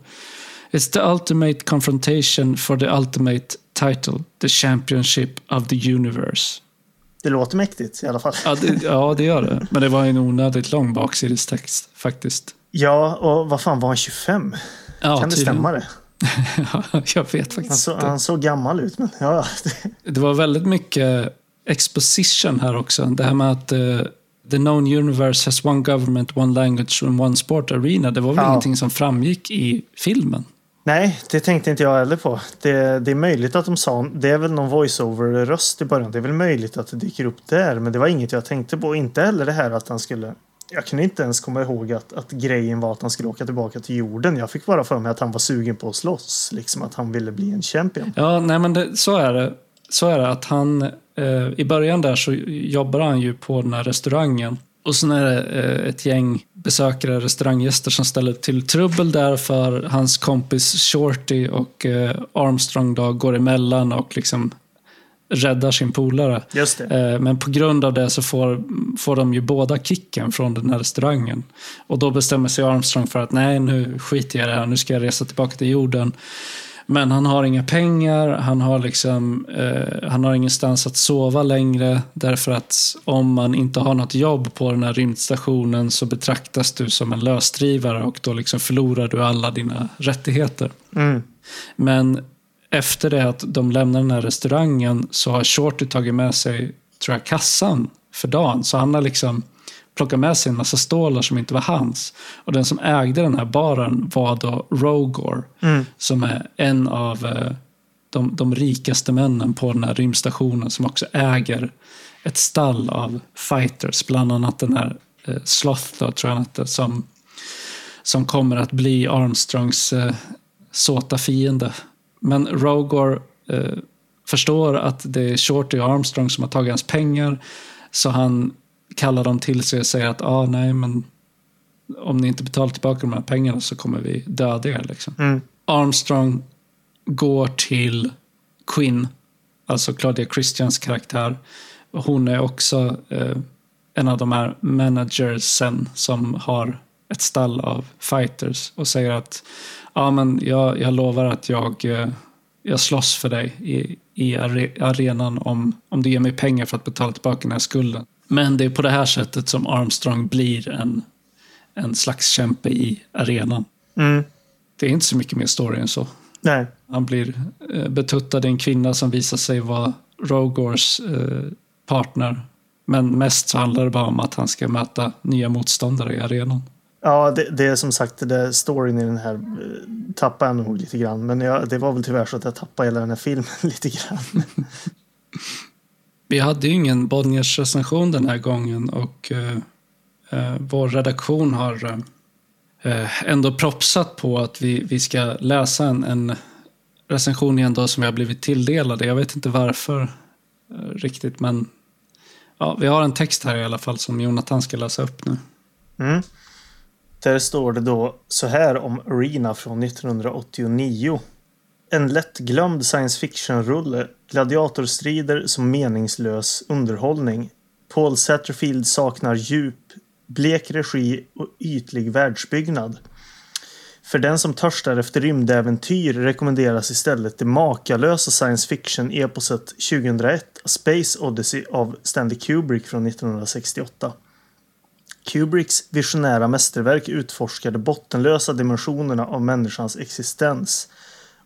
It's the ultimate confrontation for the ultimate title, the championship of the universe. Det låter mäktigt i alla fall. Ja, det, ja, det gör det. Men det var en onödigt lång baksidestext faktiskt. Ja, och vad fan var han 25? Ja, kan det tydligen. stämma det? Ja, jag vet faktiskt Han, så, inte. han såg gammal ut, men ja. det- var väldigt mycket exposition här också. Det här med att eh, the known universe has one government, one language and one sport arena. Det var väl Ja. ingenting som framgick i filmen? Nej, det tänkte inte jag heller på. Det, det är möjligt att de sa, det är väl någon voice-over-röst i början. Det är väl möjligt att det dyker upp där, men det var inget jag tänkte på. Inte heller det här att han skulle... Jag kunde inte ens komma ihåg att, att grejen var att han skulle åka tillbaka till jorden. Jag fick bara för mig att han var sugen på att slåss. Liksom att han ville bli en champion. Ja, nej men det, så är det. Så är det att han, eh, i början där så jobbar han ju på den här restaurangen. Och sen är det eh, ett gäng besökare, restauranggäster som ställer till trubbel där för hans kompis Shorty och eh, Armstrong då går emellan och liksom räddar sin polare. Eh, Men på grund av det så får, får de ju båda kicken från den här restaurangen. Och då bestämmer sig Armstrong för att nej, nu skiter jag i det här, nu ska jag resa tillbaka till jorden. Men han har inga pengar, han har, liksom, eh, han har ingenstans att sova längre därför att om man inte har något jobb på den här rymdstationen så betraktas du som en lösdrivare och då liksom förlorar du alla dina rättigheter. Mm. Men efter det att de lämnar den här restaurangen så har Shorty tagit med sig, tror jag, kassan för dagen. Så han har liksom plockat med sig en massa stålar som inte var hans. Och den som ägde den här baren var då Rogor. Mm. Som är en av eh, de, de rikaste männen på den här rymdstationen. Som också äger ett stall av fighters. Bland annat den här eh, Sloth, då, tror jag han hette, som, som kommer att bli Armstrongs eh, såta fiende. Men Rogor eh, förstår att det är Shorty och Armstrong som har tagit hans pengar. Så han kallar dem till sig och säger att ah, nej, men om ni inte betalar tillbaka de här pengarna så kommer vi döda er. Liksom. Mm. Armstrong går till Quinn, alltså Claudia Christians karaktär. Hon är också eh, en av de här managersen som har ett stall av fighters och säger att ja, men jag, jag lovar att jag, eh, jag slåss för dig i, i are, arenan om, om du ger mig pengar för att betala tillbaka den här skulden. Men det är på det här sättet som Armstrong blir en, en slags kämpe i arenan. Mm. Det är inte så mycket mer story än så. Nej. Han blir eh, betuttad i en kvinna som visar sig vara Rogors eh, partner. Men mest så handlar det bara om att han ska möta nya motståndare i arenan. Ja, det, det är som sagt det storyn i den här eh, tappade jag nog lite grann. Men jag, det var väl tyvärr så att jag tappade hela den här filmen lite grann. Vi hade ju ingen Bonniers recension den här gången och eh, eh, vår redaktion har eh, ändå propsat på att vi, vi ska läsa en, en recension igen då som vi har blivit tilldelade. Jag vet inte varför eh, riktigt men ja, vi har en text här i alla fall som Jonathan ska läsa upp nu. Mm. Där står det då så här om Arena från 1989. En lättglömd science fiction-rulle. Gladiatorstrider som meningslös underhållning. Paul Satterfield saknar djup, blek regi och ytlig världsbyggnad. För den som törstar efter rymdäventyr rekommenderas istället det makalösa science fiction-eposet 2001 A Space Odyssey av Stanley Kubrick från 1968. Kubricks visionära mästerverk utforskar de bottenlösa dimensionerna av människans existens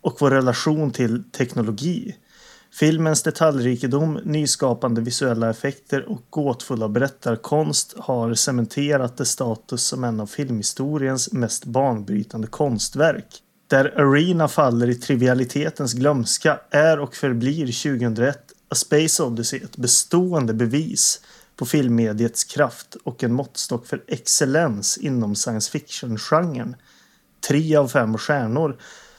och vår relation till teknologi. Filmens detaljrikedom, nyskapande visuella effekter och gåtfulla berättarkonst har cementerat dess status som en av filmhistoriens mest banbrytande konstverk. Där Arena faller i trivialitetens glömska är och förblir 2001 A Space Odyssey ett bestående bevis på filmmediets kraft och en måttstock för excellens inom science fiction-genren. Tre av fem stjärnor.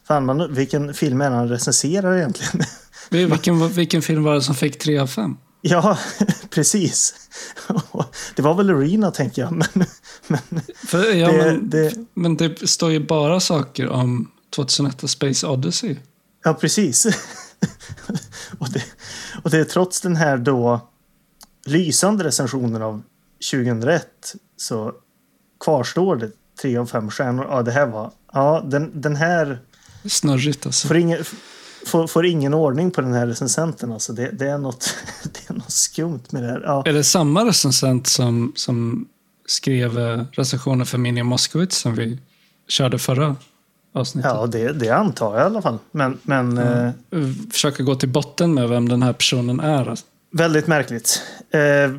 Fan, man, vilken film är han recenserar egentligen? Vilken, vilken film var det som fick 3 av 5? Ja, precis. Det var väl Arena, tänker jag. Men, men, För, ja, det, men, det, men det står ju bara saker om 2001 A Space Odyssey. ja, precis. Och det, och det är trots den här då lysande recensionen av 2001 så kvarstår det tre av fem stjärnor. Ja, det här var... Ja, den, den här Snurrigt alltså. får ingen, får, får ingen ordning på den här recensenten. Alltså det, det, är något, det är något skumt med det här. Ja, Är det samma recensent som, som skrev eh, recensionen för Minja Moskowitz som vi körde förra avsnittet? ja det, det antar jag i alla fall. Men, men eh, Försöka gå till botten med vem den här personen är. Väldigt märkligt. Eh,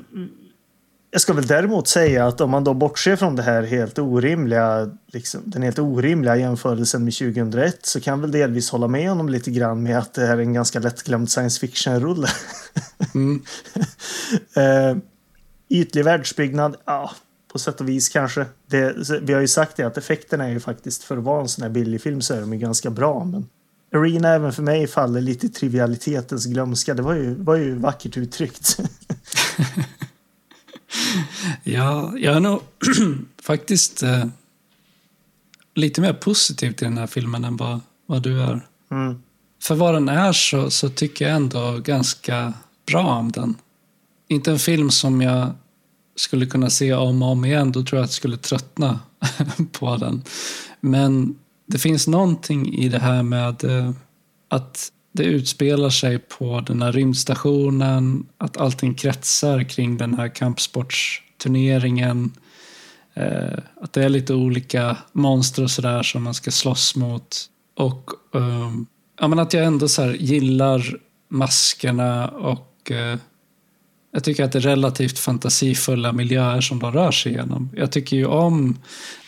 jag ska väl däremot säga att om man då bortser från det här helt orimliga, liksom, den helt orimliga jämförelsen med 2001 så kan jag väl delvis hålla med honom lite grann med att det här är en ganska lättglömd science fiction-rulle. Mm. eh, ytlig världsbyggnad, ja, på sätt och vis kanske. Det, vi har ju sagt det att effekterna är ju faktiskt för att vara en sån här billig film så är de ju ganska bra. Men Arena även för mig faller lite i trivialitetens glömska. Det var ju, var ju vackert uttryckt. Ja, jag är nog faktiskt eh, lite mer positiv till den här filmen än vad, vad du är. Mm. För vad den är så, så tycker jag ändå ganska bra om den. Inte en film som jag skulle kunna se om och om igen. Då tror jag att jag skulle tröttna på den. Men det finns någonting i det här med, eh, att det utspelar sig på den här rymdstationen, att allting kretsar kring den här kampsportsturneringen. Eh, att det är lite olika monster och sådär som man ska slåss mot. Och eh, ja, men att jag ändå så gillar maskerna och jag tycker att det är relativt fantasifulla miljöer som de rör sig igenom. Jag tycker ju om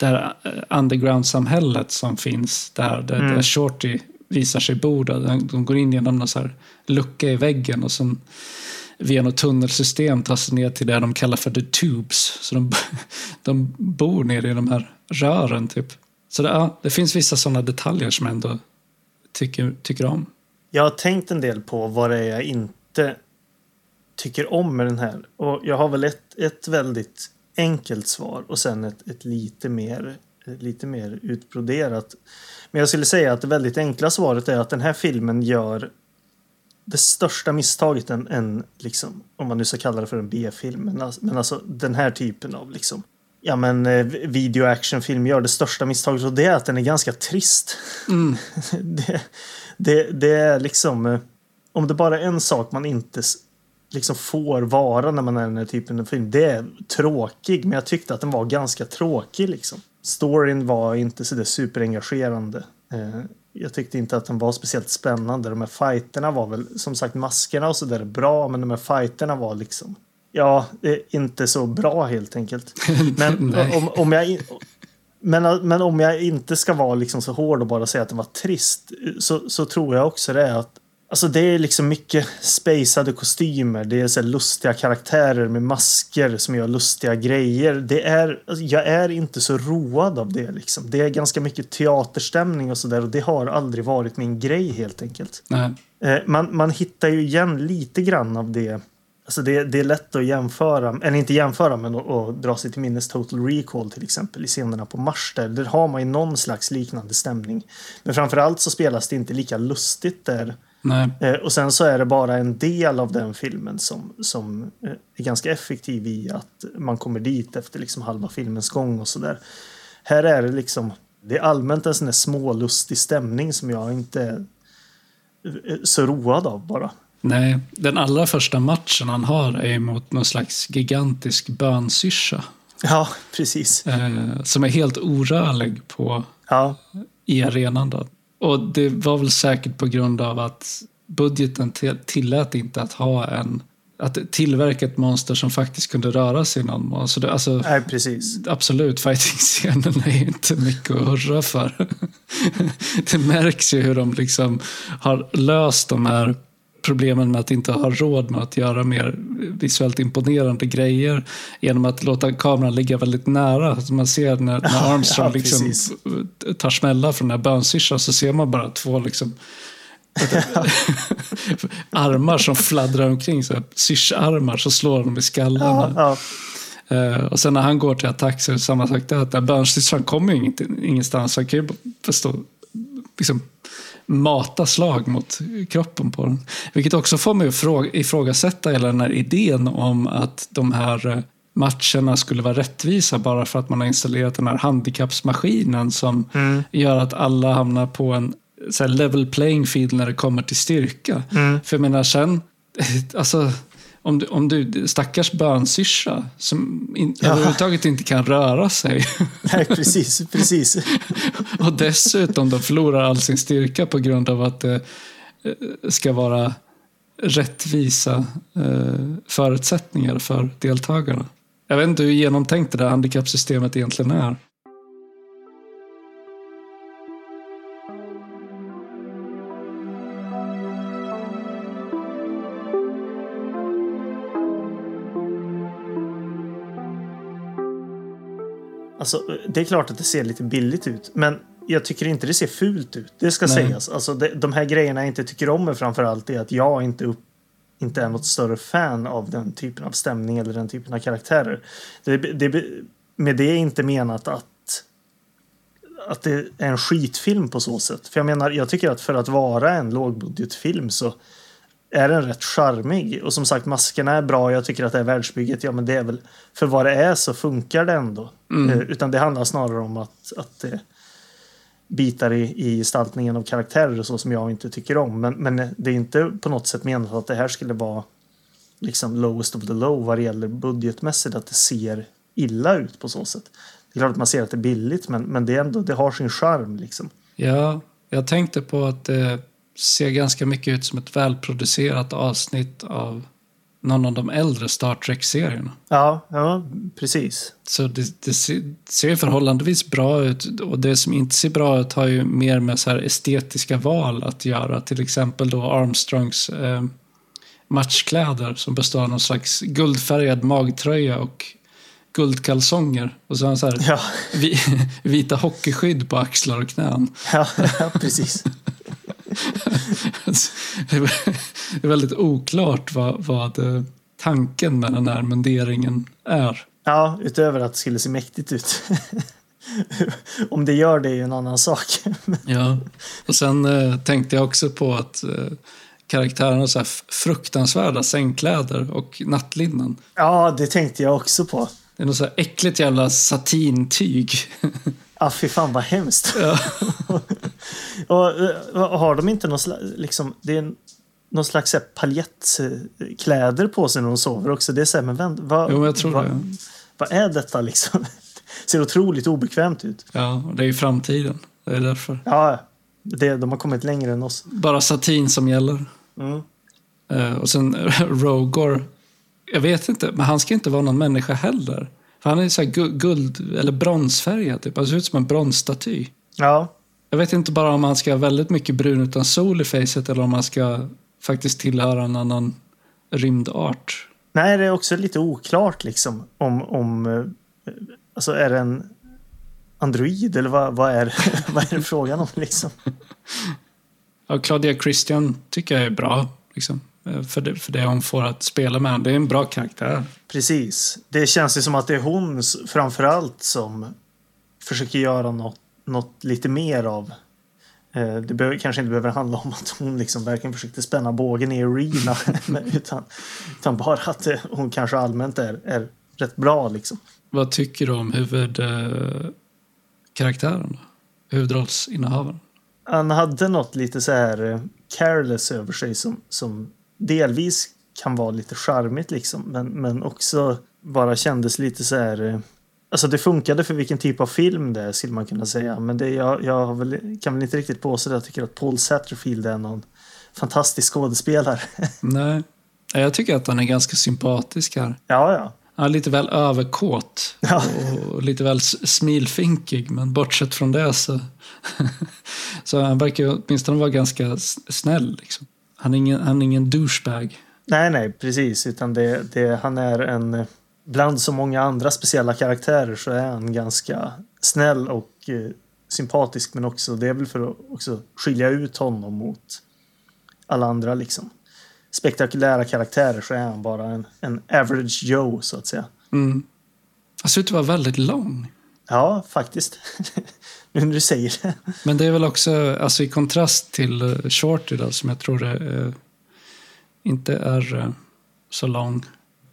det här eh, underground-samhället som finns där, där, mm. där Shorty visar sig bo. De går in genom någon så här lucka i väggen och sen via något tunnelsystem tar sig ner till det de kallar för the tubes. Så de, de bor nere i de här rören typ. Så det, ja, det finns vissa sådana detaljer som jag ändå tycker, tycker om. Jag har tänkt en del på vad det är jag inte tycker om med den här. Och jag har väl ett, ett väldigt enkelt svar och sen ett, ett lite, mer, lite mer utbroderat. Men jag skulle säga att det väldigt enkla svaret är att den här filmen gör det största misstaget en, en liksom, om man nu ska kalla det för en B-film, men, alltså, men alltså den här typen av liksom, ja men eh, video actionfilm gör det största misstaget och det är att den är ganska trist. Mm. det, det, det, är liksom, eh, om det bara är en sak man inte liksom får vara när man är den här typen av film, det är tråkig, men jag tyckte att den var ganska tråkig liksom. Storyn var inte så där superengagerande. Eh, jag tyckte inte att den var speciellt spännande. De här fighterna var väl, som sagt, maskerna och så där bra, men de här fighterna var liksom, ja, inte så bra helt enkelt. Men om, om jag men, men om jag inte ska vara liksom så hård och bara säga att den var trist så, så tror jag också det att Alltså det är liksom mycket spacade kostymer. Det är så lustiga karaktärer med masker som gör lustiga grejer. Det är, alltså jag är inte så road av det. Liksom. Det är ganska mycket teaterstämning och sådär och det har aldrig varit min grej helt enkelt. Eh, man, man hittar ju igen lite grann av det. Alltså det, det är lätt att jämföra, eller inte jämföra men att, att dra sig till minnes Total Recall till exempel i scenerna på Mars där. Där har man ju någon slags liknande stämning. Men framförallt så spelas det inte lika lustigt där Eh, och sen så är det bara en del av den filmen som, som eh, är ganska effektiv i att man kommer dit efter liksom halva filmens gång och sådär. Här är det liksom, det är allmänt en sån där smålustig stämning som jag inte är eh, så road av bara. Nej, den allra första matchen han har är mot någon slags gigantisk bönsyrsa. Ja, precis. Eh, som är helt orörlig på, ja. i arenan. Då. Och det var väl säkert på grund av att budgeten tillät inte att ha en att tillverka ett monster som faktiskt kunde röra sig någon mån. Så det, alltså, Nej, precis. Absolut, fighting-scenen är inte mycket att hurra för. det märks ju hur de liksom har löst de här problemen med att inte ha råd med att göra mer visuellt imponerande grejer genom att låta kameran ligga väldigt nära. Så man ser när, när Armstrong ja, liksom tar smällar från den här bönsyrskan så ser man bara två liksom armar som fladdrar omkring, så syrsarmar så slår de i skallen. Ja, Uh, och sen när han går till attack så är det samma sak där. Att bönsyrskan kommer ju ingenstans. Han kan ju förstå, liksom, mata slag mot kroppen på den. Vilket också får mig att ifrågasätta hela den här idén om att de här eh, matcherna skulle vara rättvisa bara för att man har installerat den här handikappsmaskinen som mm. gör att alla hamnar på en så level playing field när det kommer till styrka. Mm. För jag menar sen, alltså om du, om du stackars bönsyrsa som in, ja. överhuvudtaget inte kan röra sig. Nej, precis. precis. och dessutom de förlorar all sin styrka på grund av att det eh, ska vara rättvisa eh, förutsättningar för deltagarna. Jag vet inte hur genomtänkt det där handikappsystemet egentligen är. Alltså, det är klart att det ser lite billigt ut, men jag tycker inte det ser fult ut. Det ska Nej. sägas. Alltså, det, de här grejerna jag inte tycker om är framförallt är att jag inte, upp, inte är något större fan av den typen av stämning eller den typen av karaktärer. Det, det, med det är inte menat att att det är en skitfilm på så sätt. För jag menar, jag tycker att för att vara en lågbudgetfilm så är den rätt charmig. Och som sagt, maskerna är bra. Jag tycker att det är världsbygget. Ja, men det är väl för vad det är så funkar det ändå. Mm. Eh, utan det handlar snarare om att, att det, bitar i, i gestaltningen av karaktärer och så som jag inte tycker om. Men, men det är inte på något sätt menat att det här skulle vara liksom lowest of the low vad det gäller budgetmässigt, att det ser illa ut på så sätt. Det är klart att man ser att det är billigt, men, men det, är ändå, det har sin charm. Liksom. Ja, jag tänkte på att det ser ganska mycket ut som ett välproducerat avsnitt av någon av de äldre Star Trek-serierna. Ja, ja, precis. Så det, det ser förhållandevis bra ut och det som inte ser bra ut har ju mer med så här estetiska val att göra. Till exempel då Armstrongs eh, matchkläder som består av någon slags guldfärgad magtröja och guldkalsonger. Och så har han så här Ja, vita hockeyskydd på axlar och knän. ja, ja precis. Det är väldigt oklart vad, vad eh, tanken med den här munderingen är. Ja, utöver att det skulle se mäktigt ut. Om det gör det är ju en annan sak. Ja, och sen eh, tänkte jag också på att eh, karaktären har så här fruktansvärda sängkläder och nattlinnen. Ja, det tänkte jag också på. Det är något så här äckligt jävla satintyg. Ja, fy fan vad hemskt. Ja. och, och har de inte någon slags, liksom, det är någon slags här paljettkläder på sig när de sover också? Det är så här, men vänt, vad, Jo, jag tror vad, det. vad är detta liksom? ser otroligt obekvämt ut. Ja, det är ju framtiden. Det är därför. Ja, det, de har kommit längre än oss. Bara satin som gäller. Mm. Eh, och sen Rogor. Jag vet inte, men han ska inte vara någon människa heller. För han är så guld eller bronsfärgad, typ. Han ser ut som en bronsstaty. Ja, Jag vet inte bara om han ska ha väldigt mycket brun utan sol i facet eller om han ska faktiskt tillhöra en annan rymdart. nej, det är också lite oklart liksom om, om eh, alltså är det en android eller vad, vad, är, vad är det frågan om liksom? Ja, Claudia Christian tycker jag är bra. Liksom. Eh, För det, för det hon får att spela med. Det är en bra karaktär. Precis. Det känns ju som att det är hon framförallt som försöker göra något, något lite mer av. Eh, Det behöver, kanske inte behöver handla om att hon liksom verkligen försökte spänna bågen i arena. utan, utan bara att eh, hon kanske allmänt är, är rätt bra. Liksom. Vad tycker du om huvudkaraktären? Huvudrollsinnehavaren? Han hade något lite så här careless över sig som, som delvis kan vara lite charmigt liksom. Men, men också bara kändes lite så här. eh, Alltså det funkade för vilken typ av film det är skulle man kunna säga. Men det, jag, jag väl, kan väl inte riktigt påstå det. Jag tycker att Paul Satterfield är någon fantastisk skådespelare. Nej. Jag tycker att han är ganska sympatisk här. ja, ja. Han är lite väl överkåt Ja. och lite väl smilfinkig. Men bortsett från det så, så han verkar åtminstone vara ganska snäll. Liksom. Han, är ingen, han är ingen douchebag. Nej, nej, precis. Utan det, det, han är en... Bland så många andra speciella karaktärer så är han ganska snäll och eh, sympatisk. Men också, det är väl för att också skilja ut honom mot alla andra liksom. Spektakulära karaktärer så är han bara en, en average Joe så att säga. Mm. Han ser ut att vara väldigt lång. Ja, faktiskt. nu när du säger det. Men det är väl också alltså, i kontrast till uh, Shorty då, som jag tror är, eh, inte är eh, så lång.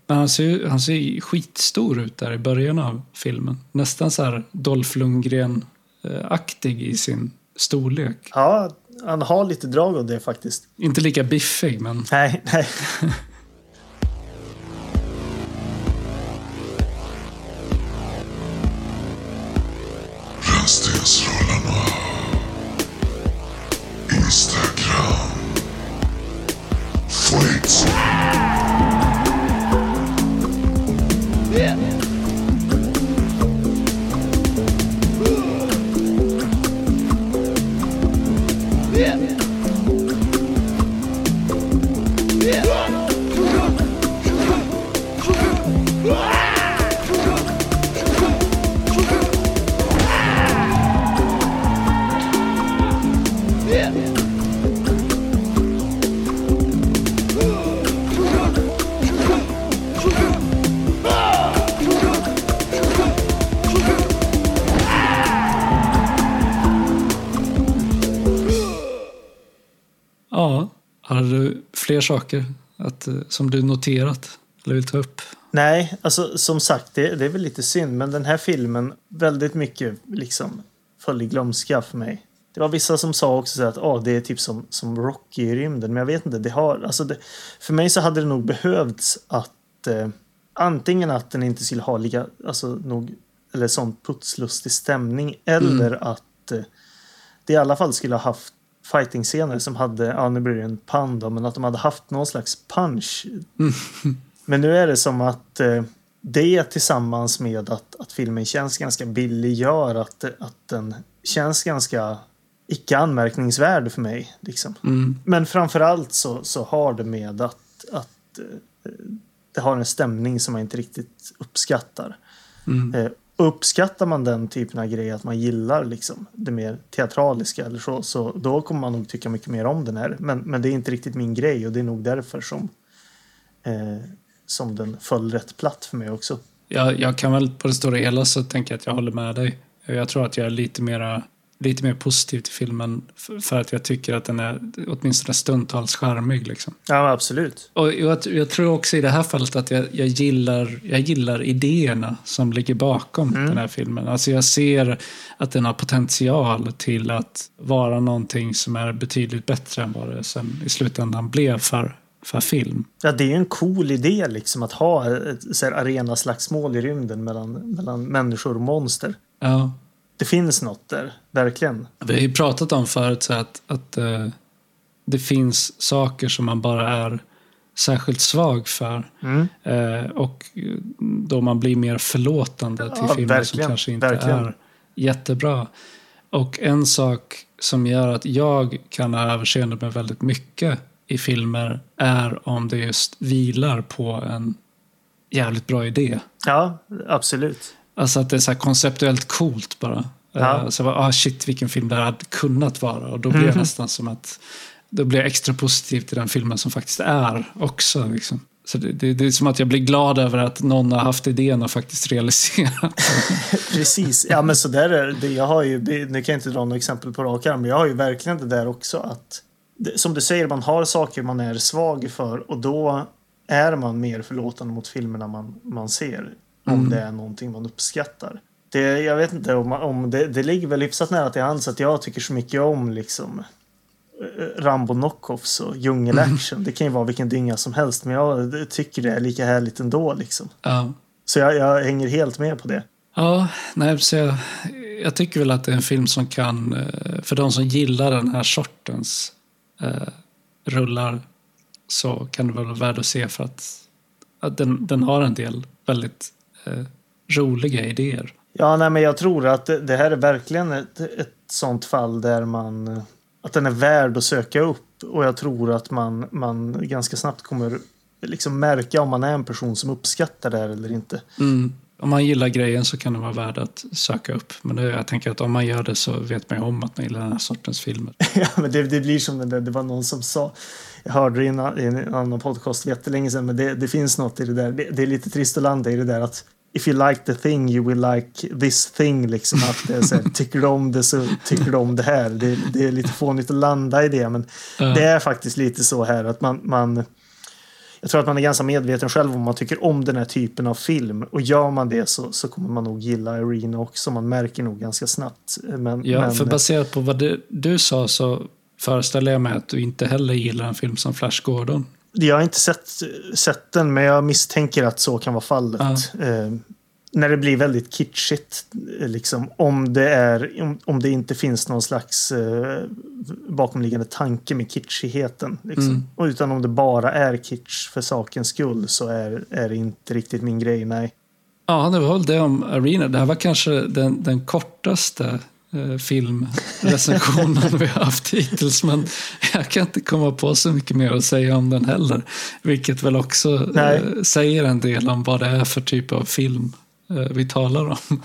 Men han ser, han ser skitstor ut där i början av filmen. Nästan så här Dolph Lundgren-aktig i sin storlek. Ja, han har lite drag av det faktiskt. Inte lika biffig, men Nej, nej. saker att, eh, som du noterat eller vill ta upp? Nej, alltså som sagt, det, det är väl lite synd, men den här filmen väldigt mycket liksom föll i glömska för mig. Det var vissa som sa också så att oh, det är typ som, som Rocky i rymden. Men jag vet inte. Det har, alltså det, för mig så hade det nog behövts att eh, antingen att den inte skulle ha lika, alltså nog, eller sån putslustig stämning. Eller Mm. att eh, det i alla fall skulle ha haft fighting-scener som hade, ja nu blir det en pun då, men att de hade haft någon slags punch. Men nu är det som att eh, det tillsammans med att, att filmen känns ganska billig gör att, att den känns ganska icke anmärkningsvärd för mig. Liksom. Mm. Men framförallt så, så har det med att, att eh, det har en stämning som man inte riktigt uppskattar. Mm. Eh, uppskattar man den typen av grejer, att man gillar liksom det mer teatraliska eller så, så då kommer man nog tycka mycket mer om den här. Men, men det är inte riktigt min grej och det är nog därför som, eh, som den föll rätt platt för mig också. Jag, jag kan väl på det stora hela så tänka att jag håller med dig. Jag tror att jag är lite, mera, lite mer positiv till filmen för, att jag tycker att den är åtminstone stundtals charmig. Liksom. Ja, absolut. Och jag, jag tror också i det här fallet att jag, jag, gillar, jag gillar idéerna som ligger bakom den här filmen. Alltså jag ser att den har potential till att vara någonting som är betydligt bättre än vad det sen i slutändan blev för, för film. Ja, det är ju en cool idé liksom att ha ett arena-slagsmål i rymden mellan, mellan människor och monster. Ja. Det finns något där, verkligen. Vi har ju pratat om förut så att, att eh, det finns saker som man bara är särskilt svag för. Mm. Eh, och då man blir mer förlåtande till Ja, filmer som kanske inte verkligen. är jättebra. Och en sak som gör att jag kan ha överseende med väldigt mycket i filmer är om det just vilar på en jävligt bra idé. Ja, absolut. Alltså att det är så konceptuellt coolt bara. Ja. Eh, Så bara, ah, shit vilken film det hade kunnat vara. Och då blir Mhm. det nästan som att då blir jag extra positiv till den filmen som faktiskt är också. Liksom. Så det, det, det är som att jag blir glad över att någon har haft idén och faktiskt realiserat. Precis. Ja, men så där är det. Jag har ju, nu kan jag inte dra några exempel på rak arm, men jag har ju verkligen det där också att som du säger, man har saker man är svag för och då är man mer förlåtande mot filmerna man, man ser. Om det är någonting man uppskattar. Det, jag vet inte om, om det, det ligger väl hyfsat nära till hands att jag tycker så mycket om liksom eh, Rambo knockoffs och djungelaction. Det kan ju vara vilken dynga som helst, men jag tycker det är lika härligt ändå liksom. ja. Så jag, jag hänger helt med på det. Ja, nej, så jag, jag tycker väl att det är en film som kan, eh, för de som gillar den här sortens eh, rullar, så kan det väl vara värd att se för att, att den, den har en del väldigt eh, roliga idéer. Ja, nej, men jag tror att det, det här är verkligen ett, ett sånt fall där man att den är värd att söka upp och jag tror att man, man ganska snabbt kommer liksom märka om man är en person som uppskattar det här eller inte. Mm. Om man gillar grejen så kan det vara värd att söka upp. Men det, jag tänker att om man gör det så vet man ju om att man gillar den här sortens filmer. ja, men det, det blir som där, det var någon som sa, jag hörde det i en, i en annan podcast jättelänge sedan, men det, det finns något i det där. Det, det är lite trist att landa i det där att if you like the thing you will like this thing. Liksom att det är så här, tycker du om det så tycker du om det här. Det, det är lite fånigt att landa i det, men Ja. det är faktiskt lite så här att man, man jag tror att man är ganska medveten själv om man tycker om den här typen av film. Och gör man det så, så kommer man nog gilla Arena också. Man märker nog ganska snabbt. Men, Ja, men, för baserat på vad du, du sa så föreställer jag mig att du inte heller gillar en film som Flash Gordon. Jag har inte sett, sett den, men jag misstänker att så kan vara fallet. Eh, när det blir väldigt kitschigt, eh, liksom, om, det är, om, om det inte finns någon slags eh, bakomliggande tanke med kitschigheten. Liksom. Mm. Och utan om det bara är kitsch för sakens skull så är, är det inte riktigt min grej, nej. Ja, det var väl det om Arena. Det här var kanske den, den kortaste filmrecensionen vi har haft hittills. Men jag kan inte komma på så mycket mer att säga om den heller. Vilket väl också Nej. eh, säger en del om vad det är för typ av film eh, vi talar om.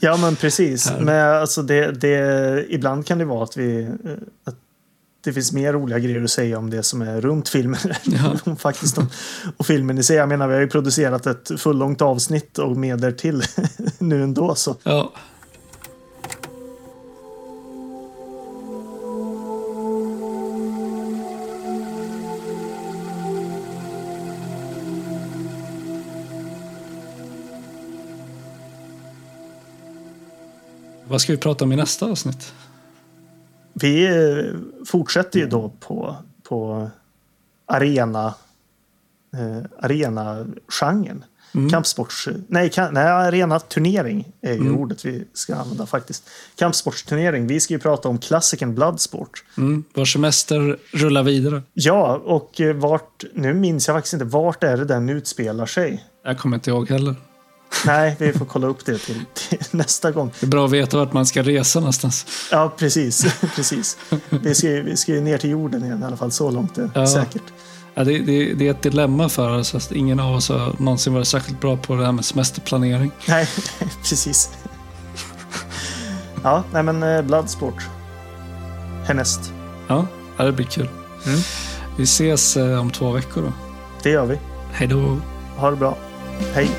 Ja, men precis. Här. Men alltså det, det, ibland kan det vara att vi... eh, Att det finns mer roliga grejer att säga om det som är runt filmen. Ja. faktiskt om, och filmen i sig. Jag menar, vi har ju producerat ett fullångt avsnitt och mer därtill nu ändå. Så. ja. Vad ska vi prata om i nästa avsnitt? Vi eh, fortsätter ju då på, på arena eh, arena-genren. Kampsports... Nej, kan, nej, arena-turnering är ju ordet vi ska använda faktiskt. Kampsportsturnering. Vi ska ju prata om klassikern Bloodsport. Mm. Vår semester rullar vidare. Ja, och eh, vart... Nu minns jag faktiskt inte. Vart är det den utspelar sig? Jag kommer inte ihåg heller. Nej, vi får kolla upp det till, till nästa gång. Det är bra att veta vart man ska resa någonstans. Ja, precis. precis. Vi ska, vi ska ju ner till jorden igen i alla fall. Så långt är Ja. säkert. Ja, det, det, det är ett dilemma för oss. Att ingen av oss har någonsin varit särskilt bra på det här med semesterplanering. Nej, precis. Ja, nej men eh, Bloodsport. Härnäst. Ja, ja, det blir kul. Mm. Vi ses eh, om två veckor då. Det gör vi. Hej då. Ha det bra. Hej.